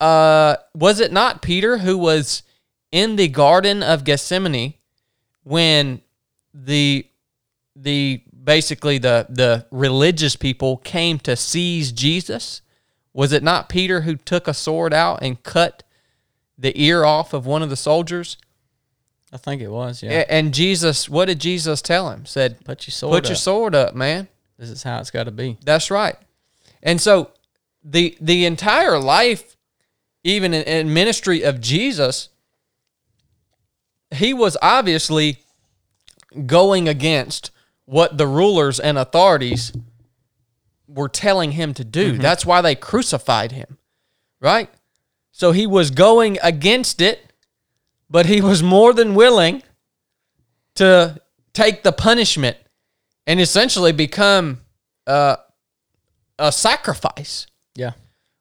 Uh, was it not Peter who was in the Garden of Gethsemane when the the basically the the religious people came to seize Jesus? Was it not Peter who took a sword out and cut the ear off of one of the soldiers? I think it was. Yeah. And Jesus, what did Jesus tell him? Said, Put your sword "Put your up. sword up, man." This is how it's got to be. That's right. And so the the entire life, even in, in ministry of Jesus, he was obviously going against what the rulers and authorities were telling him to do. That's why they crucified him. Right? So he was going against it, but he was more than willing to take the punishment and essentially become uh, a sacrifice, Yeah.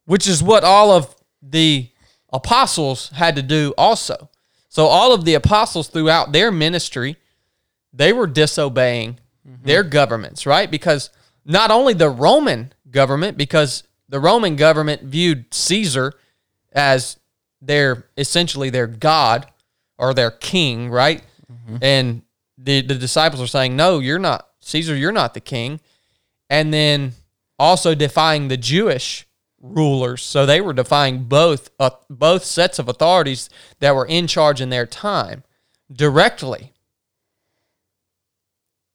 which is what all of the apostles had to do also. So all of the apostles throughout their ministry, they were disobeying their governments, right? Because not only the Roman government, because the Roman government viewed Caesar as their essentially their god or their king, right? And the the disciples are saying, "No, you're not Caesar. You're not the king." And then also defying the Jewish rulers. So they were defying both uh, both sets of authorities that were in charge in their time directly.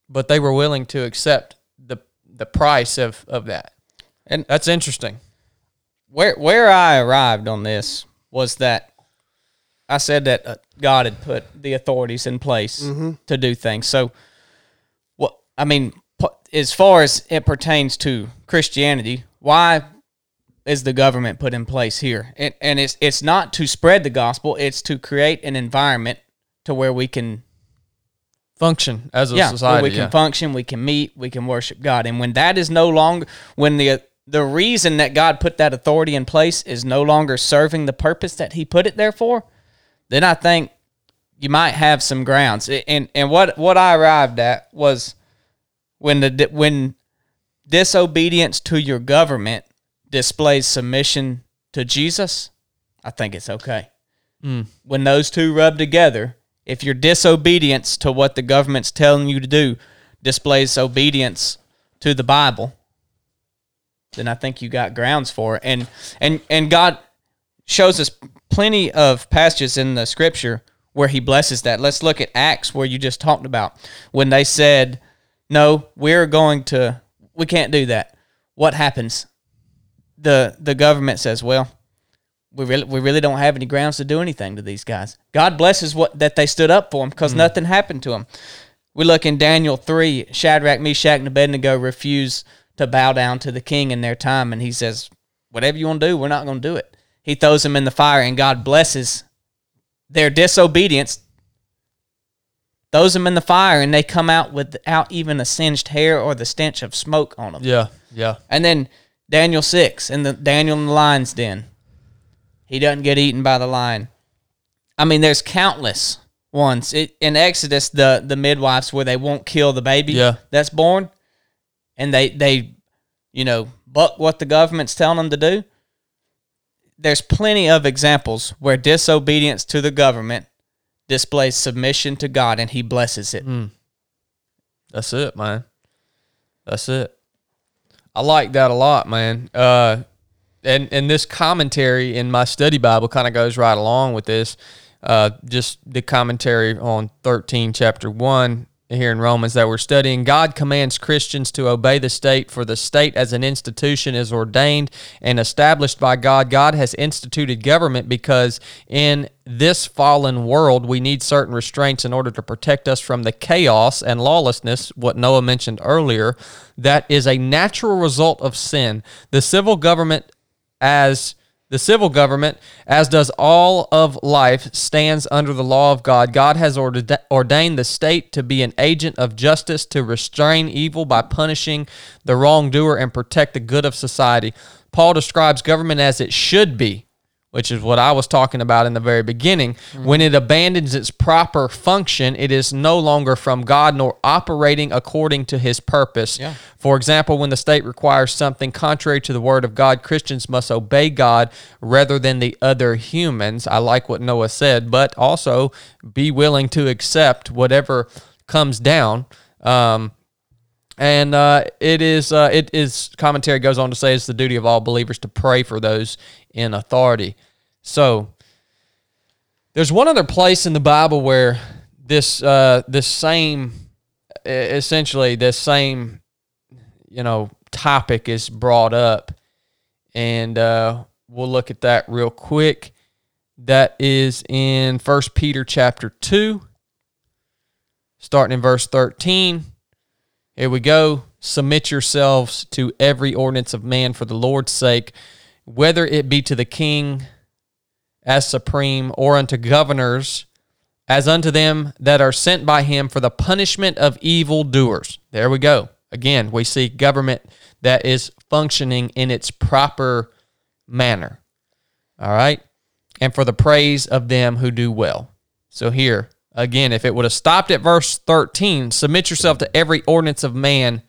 But they were willing to accept the the price of of that. And That's interesting. where where I arrived on this was that I said that uh, God had put the authorities in place to do things. So, what I mean, as far as it pertains to Christianity, why is the government put in place here? And and it's it's not to spread the gospel; it's to create an environment to where we can Function as a yeah, society. we can yeah. function, we can meet, we can worship God. And when that is no longer, when the the reason that God put that authority in place is no longer serving the purpose that He put it there for, then I think you might have some grounds. And and what what I arrived at was when the when disobedience to your government displays submission to Jesus, I think it's okay. Mm. When those two rub together, if your disobedience to what the government's telling you to do displays obedience to the Bible, then I think you got grounds for it. And and and God shows us plenty of passages in the scripture where he blesses that. Let's look at Acts where you just talked about when they said, "No, we're going to we can't do that." What happens? The the government says, "Well, we really we really don't have any grounds to do anything to these guys. God blesses what that they stood up for them because mm. nothing happened to them. We look in Daniel three. Shadrach, Meshach, and Abednego refuse to bow down to the king in their time, and he says, "Whatever you want to do, we're not going to do it." He throws them in the fire, and God blesses their disobedience. Throws them in the fire, and they come out without even a singed hair or the stench of smoke on them. Yeah, yeah. And then Daniel six and the Daniel in the lion's den. He doesn't get eaten by the lion. I mean, there's countless ones. It, in Exodus, the the midwives where they won't kill the baby Yeah. that's born, and they they, you know, buck what the government's telling them to do. There's plenty of examples where disobedience to the government displays submission to God, and He blesses it. That's it, man. That's it. I like that a lot, man. Uh, and and this commentary in my study Bible kind of goes right along with this. Uh, just the commentary on thirteen, chapter one here in Romans that we're studying. God commands Christians to obey the state, for the state as an institution is ordained and established by God. God has instituted government because in this fallen world, we need certain restraints in order to protect us from the chaos and lawlessness, what Noah mentioned earlier, that is a natural result of sin. The civil government as The civil government, as does all of life, stands under the law of God. God has ordained the state to be an agent of justice to restrain evil by punishing the wrongdoer and protect the good of society. Paul describes government as it should be which is what I was talking about in the very beginning. Mm-hmm. When it abandons its proper function, it is no longer from God nor operating according to his purpose. Yeah. For example, when the state requires something contrary to the word of God, Christians must obey God rather than the other humans. I like what Noah said, but also be willing to accept whatever comes down. Um, and uh, it is uh, it is commentary goes on to say it's the duty of all believers to pray for those in authority. So there's one other place in the Bible where this uh, this same essentially this same you know topic is brought up, and uh, we'll look at that real quick. That is in First Peter chapter two, starting in verse thirteen. Here we go. Submit yourselves to every ordinance of man for the Lord's sake, whether it be to the king as supreme, or unto governors, as unto them that are sent by him for the punishment of evil doers. There we go. Again, we see government that is functioning in its proper manner. All right. And for the praise of them who do well. So here, again, if it would have stopped at verse 13, submit yourself to every ordinance of man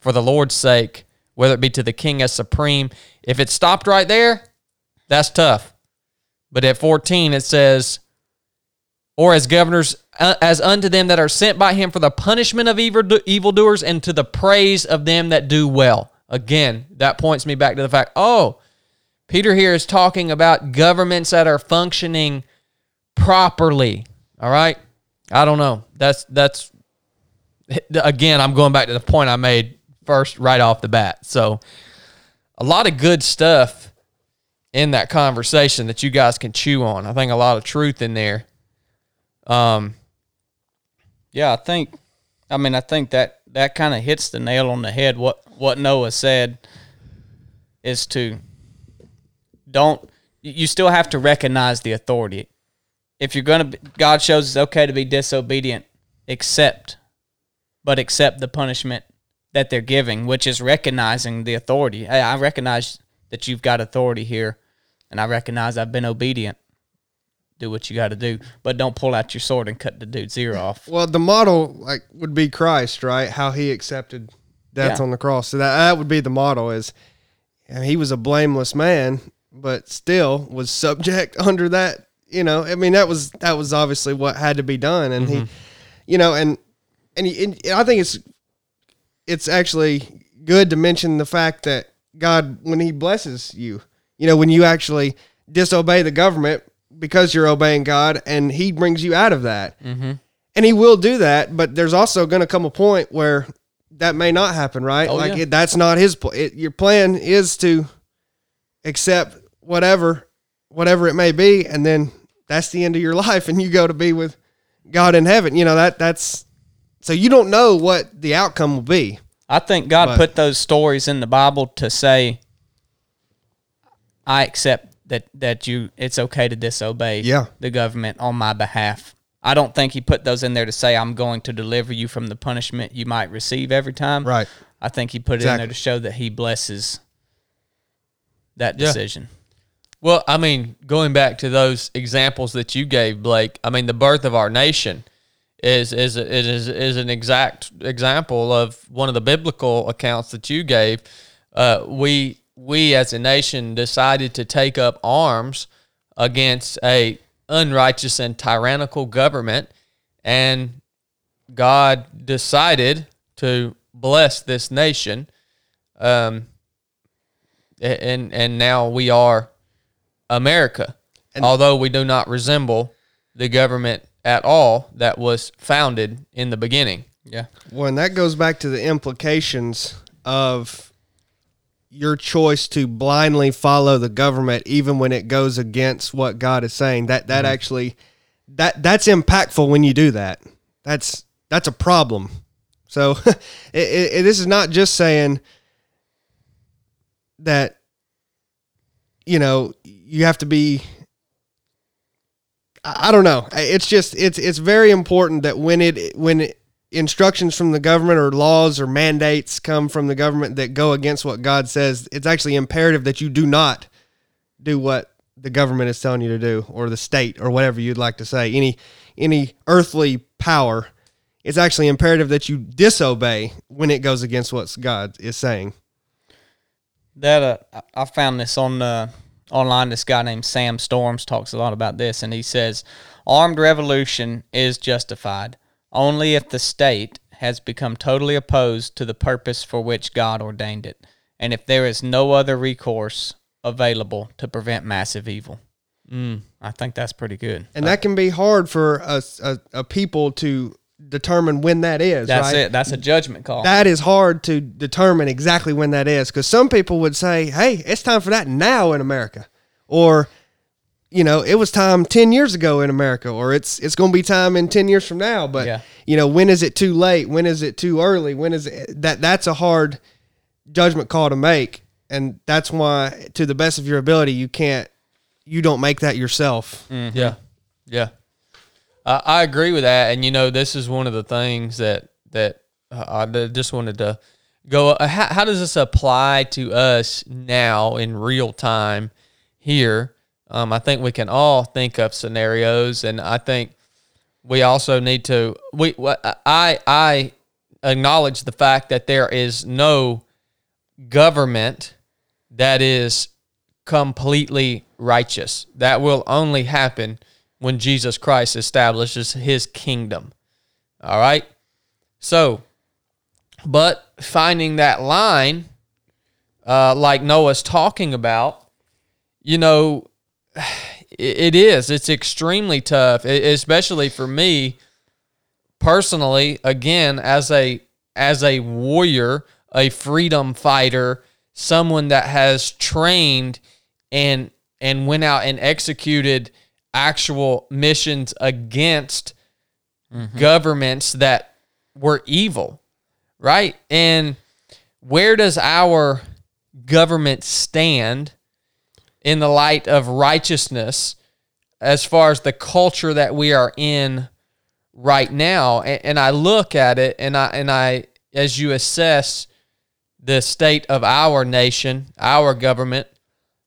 for the Lord's sake, whether it be to the king as supreme. If it stopped right there, that's tough. But at 14, it says, or as governors, uh, as unto them that are sent by him for the punishment of evil evildoers and to the praise of them that do well. Again, that points me back to the fact, oh, Peter here is talking about governments that are functioning properly. All right? I don't know. That's that's again, I'm going back to the point I made first right off the bat. So a lot of good stuff in that conversation that you guys can chew on. I think a lot of truth in there. Um, yeah, I think, I mean, I think that that kind of hits the nail on the head. What what Noah said is to don't you still have to recognize the authority. If you're gonna, God shows it's okay to be disobedient, accept, but accept the punishment that they're giving, which is recognizing the authority. Hey, I recognize that you've got authority here and I recognize I've been obedient. Do what you got to do, but don't pull out your sword and cut the dude's ear off. Well, the model like would be Christ, right? How he accepted death yeah. on the cross. So that that would be the model. Is he was a blameless man, but still was subject under that. You know, I mean, that was that was obviously what had to be done, and mm-hmm. he, you know, and and, he, and I think it's it's actually good to mention the fact that God, when He blesses you, you know, when you actually disobey the government because you're obeying God and He brings you out of that. Mm-hmm. And He will do that, but there's also going to come a point where that may not happen, right? Oh, like yeah. it, that's not His plan. Your plan is to accept whatever, whatever it may be, and then that's the end of your life, and you go to be with God in heaven. You know that that's so you don't know what the outcome will be. I think God but, put those stories in the Bible to say I accept that that you it's okay to disobey yeah. the government on my behalf. I don't think he put those in there to say I'm going to deliver you from the punishment you might receive every time. Right. I think he put exactly. it in there to show that he blesses that decision. Yeah. Well, I mean, going back to those examples that you gave, Blake, I mean, the birth of our nation is is is is an exact example of one of the biblical accounts that you gave. Uh, we we as a nation decided to take up arms against a unrighteous and tyrannical government and God decided to bless this nation um, and and now we are America and although we do not resemble the government at all that was founded in the beginning yeah well and that goes back to the implications of your choice to blindly follow the government even when it goes against what God is saying. That that mm-hmm. actually that that's impactful when you do that. That's that's a problem. So it, it, this is not just saying that you know, you have to be. I don't know. It's just it's it's very important that when it when instructions from the government or laws or mandates come from the government that go against what God says, it's actually imperative that you do not do what the government is telling you to do or the state or whatever you'd like to say. Any any earthly power, it's actually imperative that you disobey when it goes against what God is saying. That uh, I- I found this on uh, online. This guy named Sam Storms talks a lot about this, and he says armed revolution is justified only if the state has become totally opposed to the purpose for which God ordained it, and if there is no other recourse available to prevent massive evil. Mm, I think that's pretty good. And that can be hard for us a, a people to determine when that is. That's right? it. That's a judgment call. That is hard to determine exactly when that is because some people would say, "Hey, it's time for that now in America," or you know, it was time ten years ago in America, or it's it's going to be time in ten years from now. But Yeah. you know, when is it too late? When is it too early? When is it, that? That's a hard judgment call to make, and that's why, to the best of your ability, you can't, you don't make that yourself. Mm-hmm. Yeah, yeah, I I agree with that. And you know, this is one of the things that that uh, I just wanted to go. Uh, how, how does this apply to us now in real time here? Um, I think we can all think of scenarios, and I think we also need to. We I I acknowledge the fact that there is no government that is completely righteous. That will only happen when Jesus Christ establishes his kingdom. All right? So, but finding that line, uh, like Noah's talking about, you know, it, is. It's extremely tough, especially for me personally. Again, as a as a warrior, a freedom fighter, someone that has trained and and went out and executed actual missions against mm-hmm. governments that were evil, right? And where does our government stand in the light of righteousness as far as the culture that we are in right now? And, and I look at it and I and I as you assess the state of our nation, our government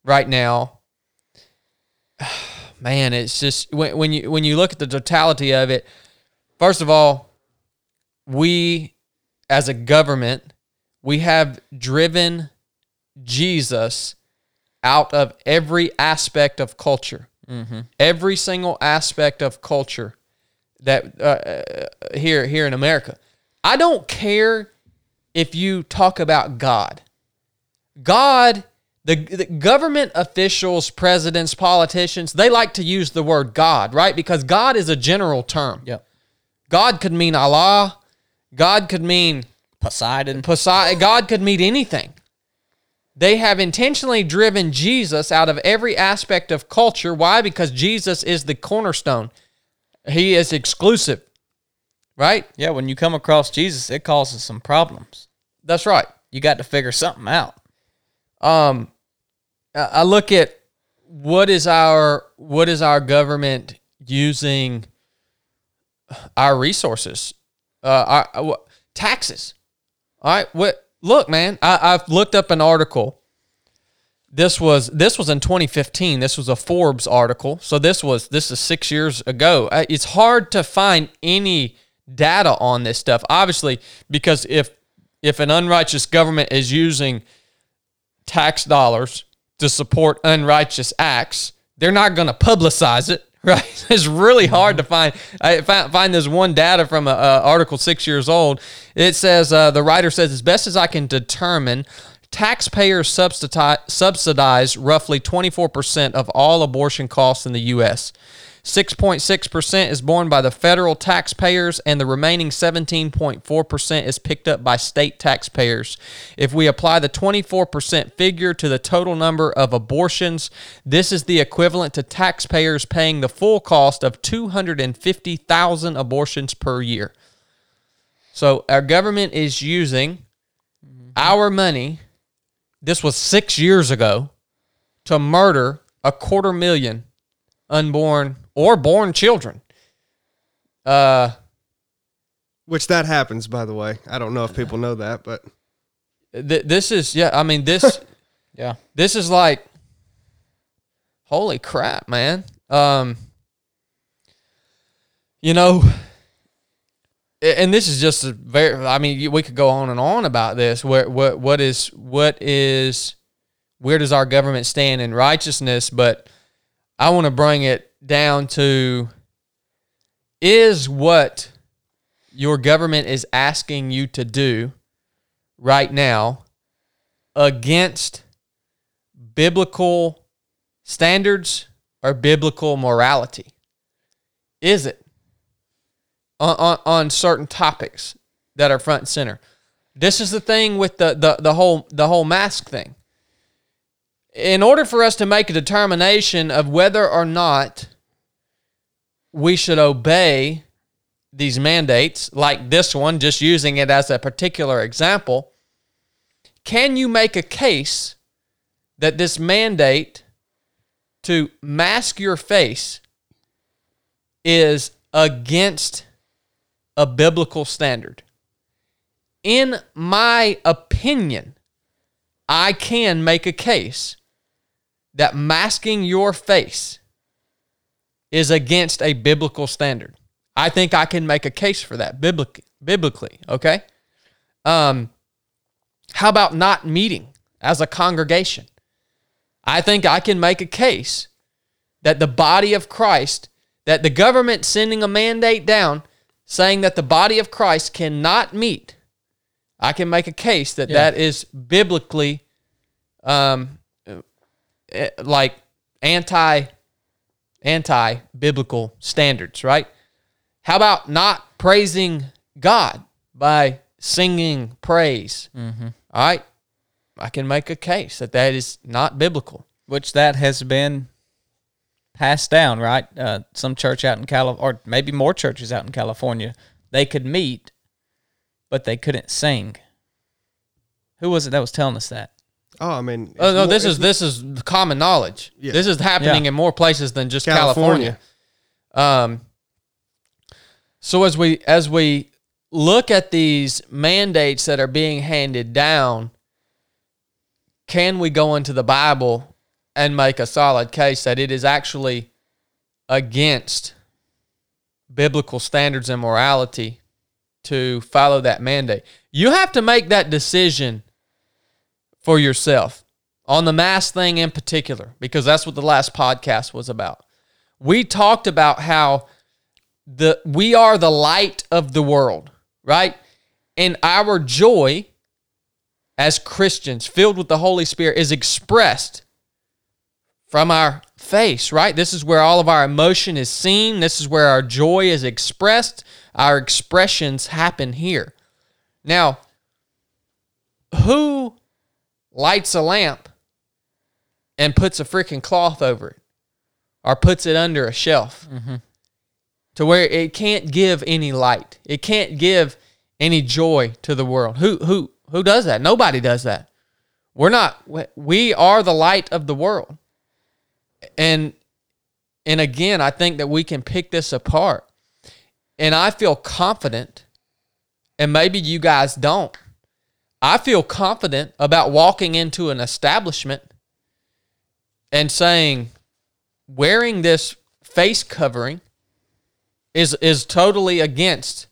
right now, man, it's just when, when you when you look at the totality of it. First of all, we as a government, we have driven Jesus out of every aspect of culture, every single aspect of culture that uh, uh, here here in America. I don't care if you talk about God. God, the, the government officials, presidents, politicians, they like to use the word God, right? Because God is a general term. Yep. God could mean Allah. God could mean Poseidon. Poseidon. God could mean anything. They have intentionally driven Jesus out of every aspect of culture. Why? Because Jesus is the cornerstone. He is exclusive, right? Yeah, when you come across Jesus, it causes some problems. That's right. You got to figure something out. Um I look at what is our what is our government using our resources? Uh our, what taxes. All right what look man I, i've looked up an article. This was this was in 2015 this was a forbes article. So this was this is six years ago. It's hard to find any data on this stuff. Obviously because if if an unrighteous government is using tax dollars to support unrighteous acts, they're not going to publicize it, right? It's really hard to find. I find, find this one data from a, a article six years old. It says uh, the writer says, as best as I can determine, taxpayers subsidize, subsidize roughly 24% of all abortion costs in the U.S. 6.6% is borne by the federal taxpayers, and the remaining 17.4% is picked up by state taxpayers. If we apply the 24% figure to the total number of abortions, this is the equivalent to taxpayers paying the full cost of 250,000 abortions per year. So our government is using our money. This was six years ago to murder a quarter million unborn or born children. Uh, Which that happens, by the way. I don't know if people know that, but th- this is yeah. I mean this Yeah. this is like holy crap, man. Um, you know, and this is just a very. I mean, we could go on and on about this. What what what is what is where does our government stand in righteousness? But I want to bring it down to is what your government is asking you to do right now against biblical standards or biblical morality? Is it on, on, on certain topics that are front and center? This is the thing with the, the, the whole the whole mask thing. In order for us to make a determination of whether or not we should obey these mandates, like this one, just using it as a particular example, can you make a case that this mandate to mask your face is against a biblical standard? In my opinion, I can make a case that masking your face is against a biblical standard. I think I can make a case for that biblically. Biblically, okay. Um, how about not meeting as a congregation? I think I can make a case that the body of Christ, that the government sending a mandate down saying that the body of Christ cannot meet, I can make a case that that is biblically, um, like anti anti biblical standards, right? How about not praising God by singing praise? Mm-hmm. right. I can make a case that that is not biblical. Which that has been passed down, right? Uh, some church out in California, or maybe more churches out in California, they could meet, but they couldn't sing. Who was it that was telling us that? Oh, I mean, Oh no, more- this it's is this is common knowledge. Yeah. This is happening Yeah. in more places than just California. California. Um, so as we as we look at these mandates that are being handed down, can we go into the Bible and make a solid case that it is actually against biblical standards and morality to follow that mandate? You have to make that decision for yourself on the mask thing in particular, because that's what the last podcast was about. We talked about how the we are the light of the world, right? And our joy as Christians filled with the Holy Spirit is expressed from our face, right? This is where all of our emotion is seen. This is where our joy is expressed. Our expressions happen here. Now, who lights a lamp and puts a freaking cloth over it or puts it under a shelf to where it can't give any light. It can't give any joy to the world. Who who who does that? Nobody does that. We're not we are the light of the world. And and again, I think that we can pick this apart. And I feel confident and maybe you guys don't. I feel confident about walking into an establishment and saying wearing this face covering is is totally against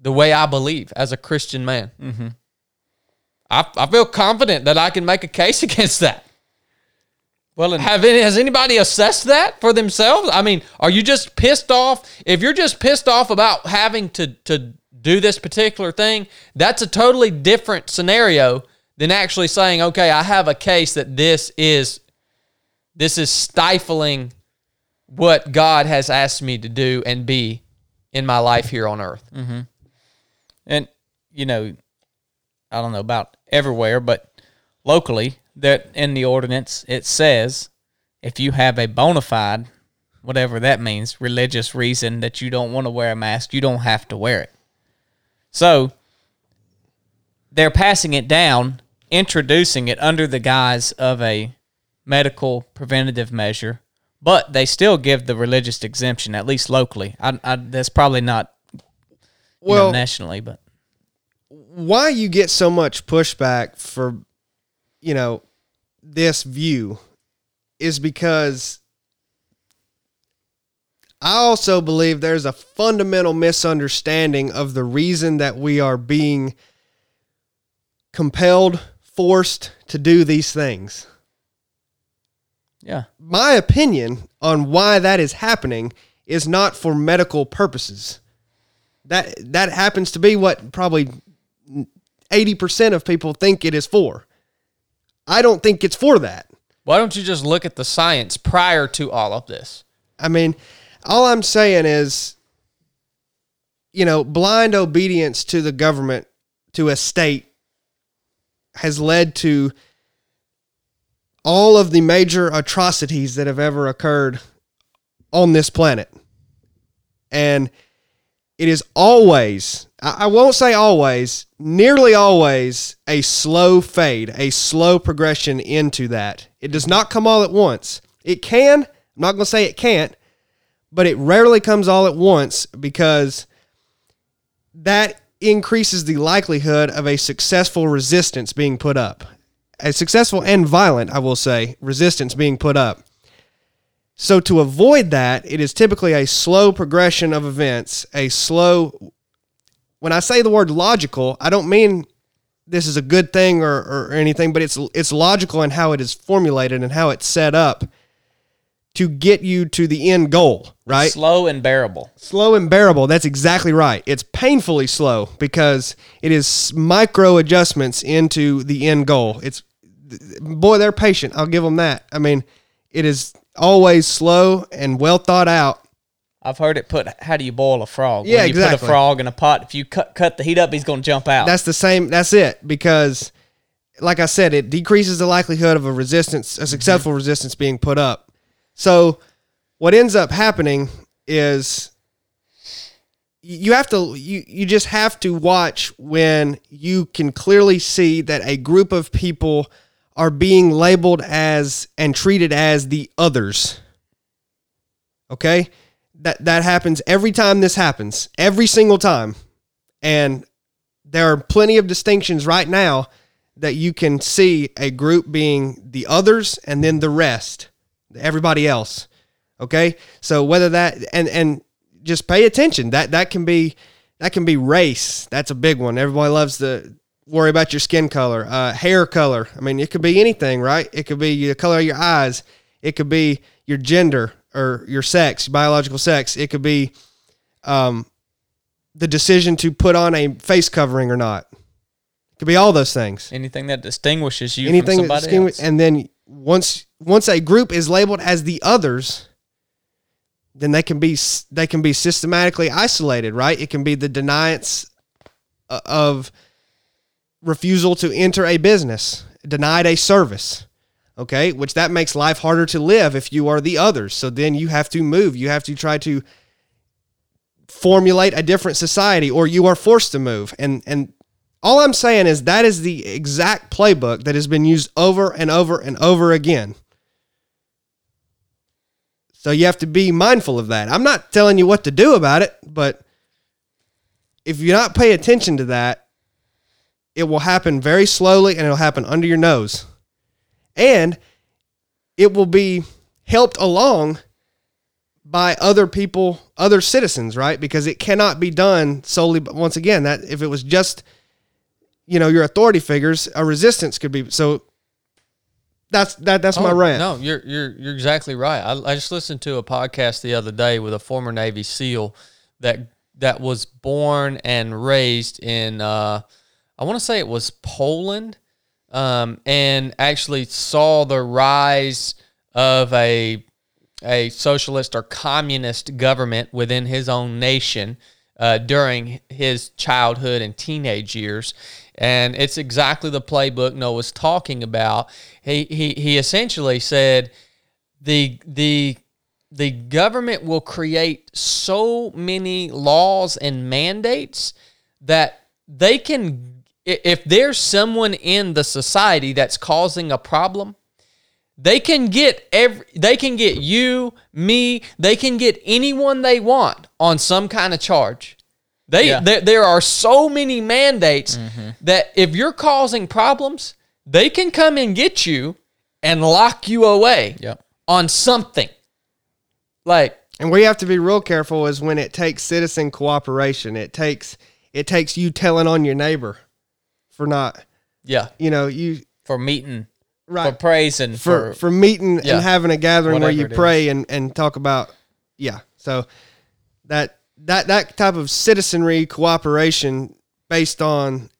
the way I believe as a Christian man. Mm-hmm. I, I feel confident that I can make a case against that. Well, and Have any, has anybody assessed that for themselves? I mean, are you just pissed off? If you're just pissed off about having to to do this particular thing, that's a totally different scenario than actually saying, "Okay, I have a case that this is this is stifling what God has asked me to do and be in my life here on earth." Mm-hmm. and you know, I don't know about everywhere, but locally, that in the ordinance it says if you have a bona fide, whatever that means, religious reason that you don't want to wear a mask, you don't have to wear it. So they're passing it down, introducing it under the guise of a medical preventative measure, but they still give the religious exemption at least locally. I, I that's probably not you know, Well, nationally, but why you get so much pushback for you know this view is because I also believe there's a fundamental misunderstanding of the reason that we are being compelled, forced to do these things. yeah, My opinion on why that is happening is not for medical purposes. That that happens to be what probably 80% of people think it is for. I don't think it's for that. Why don't you just look at the science prior to all of this? I mean, all I'm saying is, you know, blind obedience to the government, to a state, has led to all of the major atrocities that have ever occurred on this planet. And it is always, I won't say always, nearly always a slow fade, a slow progression into that. It does not come all at once. It can, I'm not going to say it can't, but it rarely comes all at once because that increases the likelihood of a successful resistance being put up. A successful and violent, I will say, resistance being put up. So to avoid that, it is typically a slow progression of events, a slow when I say the word logical, I don't mean this is a good thing or, or anything, but it's it's logical in how it is formulated and how it's set up to get you to the end goal, right? slow and bearable. Slow and bearable. That's exactly right. It's painfully slow because it is micro adjustments into the end goal. It's boy, they're patient. I'll give them that. I mean, it is always slow and well thought out. I've heard it put. How do you boil a frog? Yeah, when you put exactly. a frog in a pot. If you cut cut the heat up, he's going to jump out. That's the same. That's it. Because, like I said, it decreases the likelihood of a resistance, a successful mm-hmm. resistance being put up. So, what ends up happening is you have to you you just have to watch when you can clearly see that a group of people are being labeled as and treated as the others. Okay? That that happens every time this happens. Every single time. And there are plenty of distinctions right now that you can see a group being the others and then the rest, everybody else. Okay? So whether that and and just pay attention. That that can be that can be race. That's a big one. Everybody loves to worry about your skin color, uh, hair color. I mean, it could be anything, right? It could be the color of your eyes. It could be your gender or your sex, biological sex. It could be um, the decision to put on a face covering or not. It could be all those things. Anything that distinguishes you Anything from that somebody else. and then once once a group is labeled as the others, then they can be they can be systematically isolated, right? It can be the deniance uh, of refusal to enter a business, denied a service. Okay, which that makes life harder to live if you are the others. So then you have to move. You have to try to formulate a different society or you are forced to move. And and all I'm saying is that is the exact playbook that has been used over and over and over again. So you have to be mindful of that. I'm not telling you what to do about it, but if you not pay attention to that, it will happen very slowly and it'll happen under your nose. And it will be helped along by other people, other citizens, right? Because it cannot be done solely. Once again, that if it was just, you know, your authority figures, a resistance could be. So that's that. That's my Oh, rant. No, you're you're you're exactly right. I, I just listened to a podcast the other day with a former Navy SEAL that that was born and raised in uh, I want to say it was Poland, um, and actually saw the rise of a a socialist or communist government within his own nation uh, during his childhood and teenage years. And it's exactly the playbook Noah's talking about. He, he, he essentially said the, the, the government will create so many laws and mandates that they can, if there's someone in the society that's causing a problem, They can get every they can get you, me, they can get anyone they want on some kind of charge. They Yeah. there, there are so many mandates Mm-hmm. that if you're causing problems, they can come and get you and lock you away Yep. on something. Like And we have to be real careful is when it takes citizen cooperation. It takes it takes you telling on your neighbor for not, yeah. you know, you For meeting, for right praise, and for for, for meeting Yeah. and having a gathering where you it pray and and talk about yeah. So that that that type of citizenry cooperation based on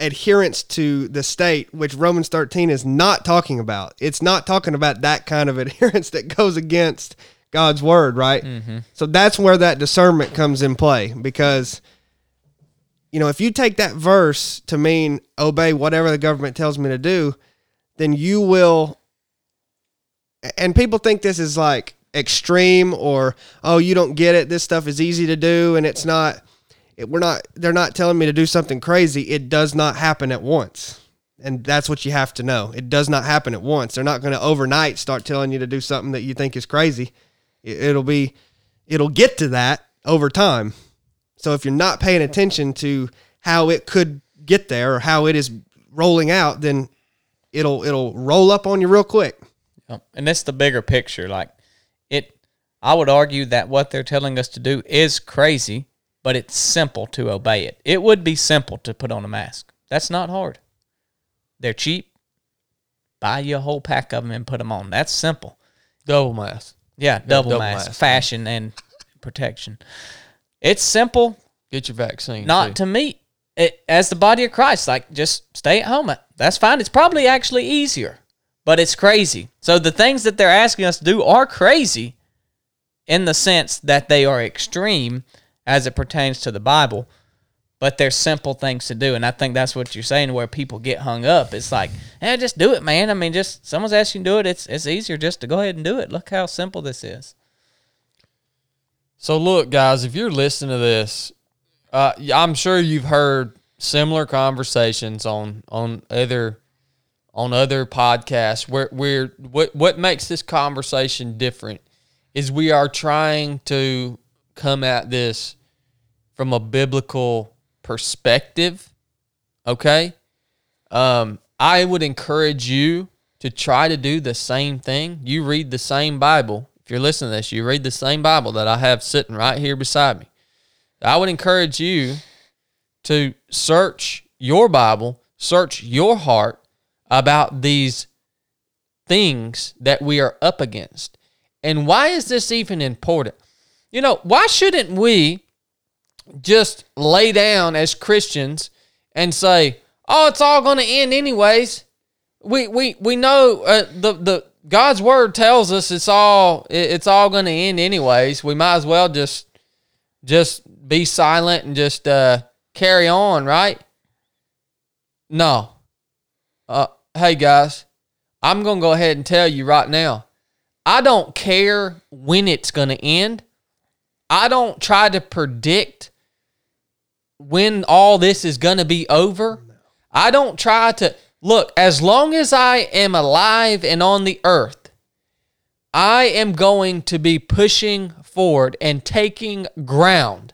adherence to the state, which Romans 13 is not talking about. It's not talking about that kind of adherence that goes against God's word, right? Mm-hmm. So that's where that discernment comes in play because you know, if you take that verse to mean obey whatever the government tells me to do, then you will and people think this is like extreme or oh you don't get it this stuff is easy to do and it's not it, we're not they're not telling me to do something crazy. It does not happen at once. And that's what you have to know. It does not happen at once. They're not going to overnight start telling you to do something that you think is crazy. It, it'll be it'll get to that over time. So if you're not paying attention to how it could get there or how it is rolling out then it'll it'll roll up on you real quick. And that's the bigger picture. Like I would argue that what they're telling us to do is crazy, but it's simple to obey it. It would be simple to put on a mask. That's not hard. They're cheap. Buy you a whole pack of them and put them on. That's simple. Double mask. Yeah, double, double mask, mask. fashion and protection. It's simple, Get your vaccine. not too. to meet it as the body of Christ. Like just stay at home. That's fine. It's probably actually easier, but it's crazy. So the things that they're asking us to do are crazy in the sense that they are extreme as it pertains to the Bible, but they're simple things to do. And I think that's what you're saying where people get hung up. It's like, eh, just do it, man. I mean, just someone's asking you to do it. It's it's easier just to go ahead and do it. Look how simple this is. So look, guys, if you're listening to this, uh, I'm sure you've heard similar conversations on on other on other podcasts. Where where what what makes this conversation different is we are trying to come at this from a biblical perspective. Okay, um, I would encourage you to try to do the same thing. You read the same Bible. If you're listening to this, you read the same Bible that I have sitting right here beside me. I would encourage you to search your Bible, search your heart about these things that we are up against. And why is this even important? You know, why shouldn't we just lay down as Christians and say, "Oh, it's all going to end anyways." We we we know uh, the the God's word tells us it's all it- it's all going to end anyways. We might as well just just be silent and just uh, carry on, right? No. Uh, hey guys, I'm gonna go ahead and tell you right now. I don't care when it's gonna end. I don't try to predict when all this is going to be over. I don't try to look, as long as I am alive and on the earth, I am going to be pushing forward and taking ground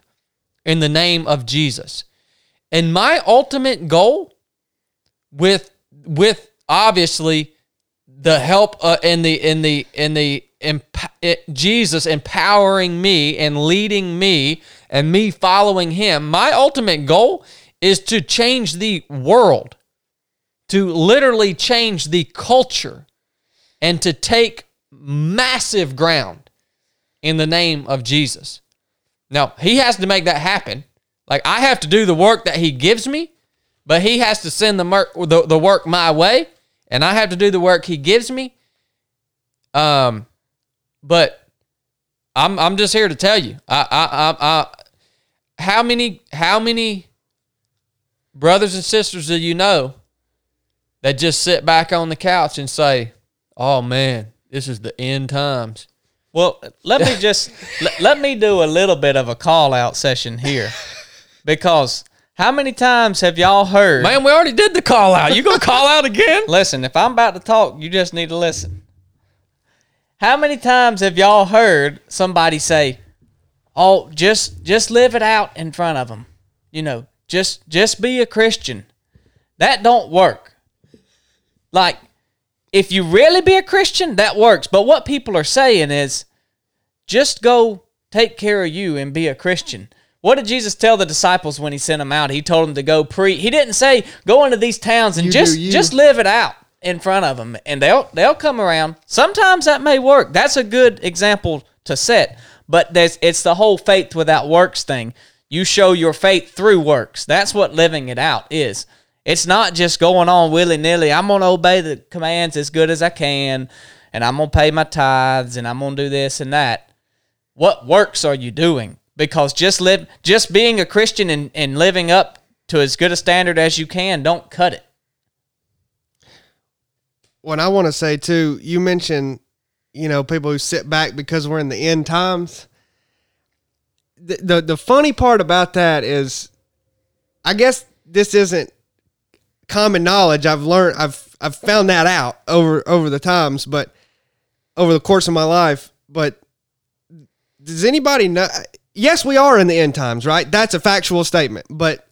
in the name of Jesus. And my ultimate goal with with obviously the help uh, in the in the in the emp- it, Jesus empowering me and leading me and me following him my ultimate goal is to change the world to literally change the culture and to take massive ground in the name of Jesus. Now he has to make that happen. Like I have to do the work that he gives me but he has to send the, mer- the the work my way and I have to do the work he gives me. Um, but I'm I'm just here to tell you, I I I, I how many how many brothers and sisters do you know that just sit back on the couch and say, "Oh man, this is the end times." Well, let me just let, let me do a little bit of a call out session here because How many times have y'all heard? Man, we already did the call out. You gonna call out again? Listen, if I'm about to talk, you just need to listen. How many times have y'all heard somebody say, "Oh, just just live it out in front of them." You know, just just be a Christian. That don't work. Like if you really be a Christian, that works. But what people are saying is just go take care of you and be a Christian. What did Jesus tell the disciples when he sent them out? He told them to go preach. He didn't say go into these towns and You just just live it out in front of them, and they'll they'll come around. Sometimes that may work. That's a good example to set. But there's it's the whole faith without works thing. You show your faith through works. That's what living it out is. It's not just going on willy nilly. I'm gonna obey the commands as good as I can, and I'm gonna pay my tithes, and I'm gonna do this and that what works are you doing? Because just live, just being a Christian and, and living up to as good a standard as you can, don't cut it. what I want to say too, you mentioned, you know, people who sit back because we're in the end times. The, the the funny part about that is, I guess this isn't common knowledge. I've learned, I've I've found that out over over the times, but over the course of my life. But does anybody know? Yes, we are in the end times, right? That's a factual statement, but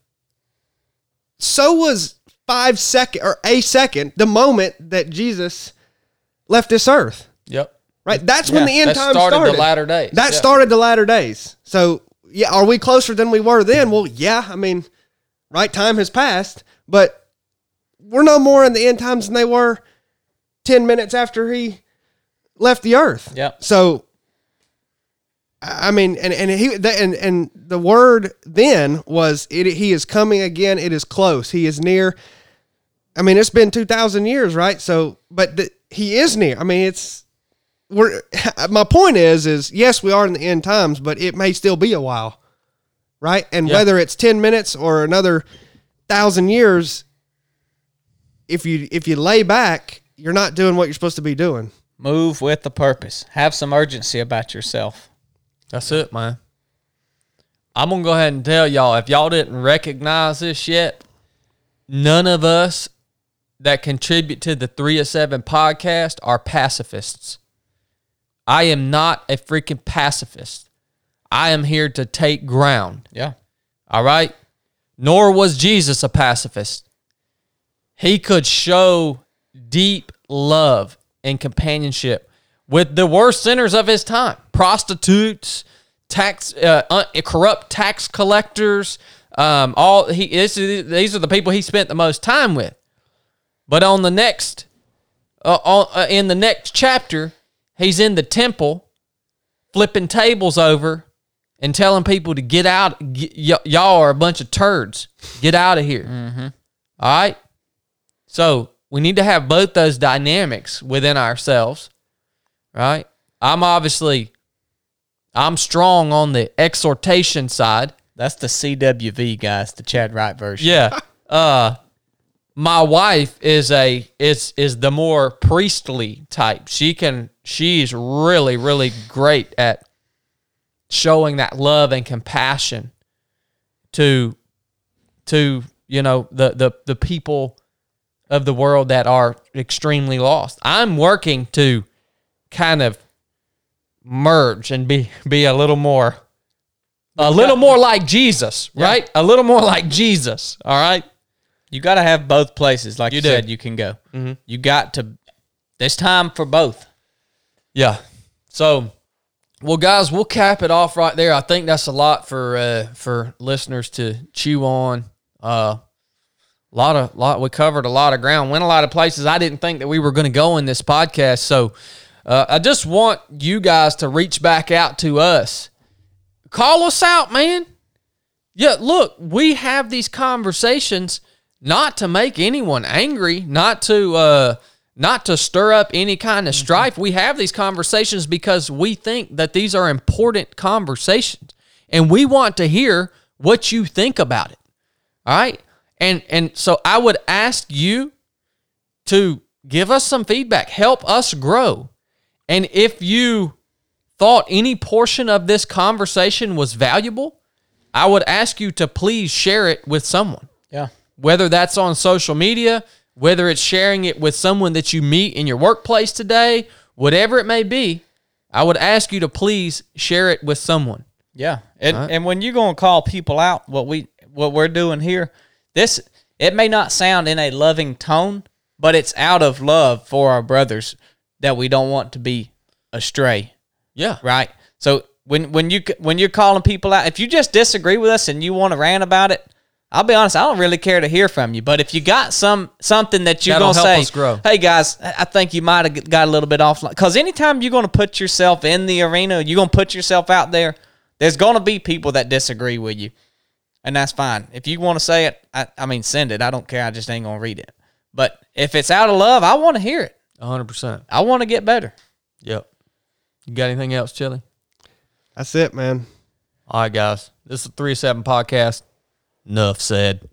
so was five second or a second the moment that Jesus left this earth. Yep. Right, that's when the end that times started started. the latter days. That Yeah. started the latter days. So yeah, are we closer than we were then? Well, yeah. I mean, right time has passed, but we're no more in the end times than they were ten minutes after he left the earth. Yep. So, I mean, and and he the, and and the word then was it. He is coming again. It is close. He is near. I mean, it's been two thousand years, right? So, but the, he is near. I mean, it's we're. My point is, is yes, we are in the end times, but it may still be a while, right? And Yeah. whether it's ten minutes or another thousand years, if you if you lay back, you're not doing what you're supposed to be doing. Move with the purpose. Have some urgency about yourself. That's it, man. I'm gonna go ahead and tell y'all if y'all didn't recognize this yet, none of us that contribute to the three of seven podcast are pacifists. I am not a freaking pacifist. I am here to take ground. Yeah. All right. Nor was Jesus a pacifist. He could show deep love and companionship with the worst sinners of his time prostitutes, tax, uh, un- corrupt tax collectors. Um, all he this is, these are the people he spent the most time with. But on the next, uh, on, uh, in the next chapter, he's in the temple, flipping tables over and telling people to get out. y- y- y'all are a bunch of turds. Get out of here. All right. So we need to have both those dynamics within ourselves, right? I'm obviously, I'm strong on the exhortation side. That's the CWV guys, the Chad Wright version. Yeah. Uh my wife is a is is the more priestly type. She can she's really really great at showing that love and compassion to to you know the the the people of the world that are extremely lost. I'm working to kind of merge and be be a little more a little more like Jesus, right? A little more like Jesus, all right? You got to have both places, like you, You said, you can go. You got to, there's time for both. Yeah. So, well, guys, we'll cap it off right there. I think that's a lot for uh, for listeners to chew on. Uh, a lot of lot we covered a lot of ground. Went a lot of places I didn't think that we were going to go in this podcast. So, uh, I just want you guys to reach back out to us. Call us out, man. Yeah, look, we have these conversations not to make anyone angry, not to uh not to stir up any kind of strife. We have these conversations because we think that these are important conversations and we want to hear what you think about it. All right? And and so I would ask you to give us some feedback, help us grow. And if you thought any portion of this conversation was valuable, I would ask you to please share it with someone Yeah. whether that's on social media, whether it's sharing it with someone that you meet in your workplace today, whatever it may be, I would ask you to please share it with someone. Yeah, and and when you're gonna call people out, what we what we're doing here, this it may not sound in a loving tone, but it's out of love for our brothers that we don't want to be astray, Yeah. right? So when when you when you're calling people out, if you just disagree with us and you want to rant about it, I'll be honest, I don't really care to hear from you. But if you got some something that you're That'll gonna say, hey guys, I think you might have got a little bit off. Because anytime you're going to put yourself in the arena, you're going to put yourself out there. There's going to be people that disagree with you, and that's fine. If you want to say it, I, I mean, send it. I don't care. I just ain't going to read it. But if it's out of love, I want to hear it. 100%. I want to get better. Yep. You got anything else, Chili? That's it, man. All right, guys. This is the 3 7 podcast. Enough said.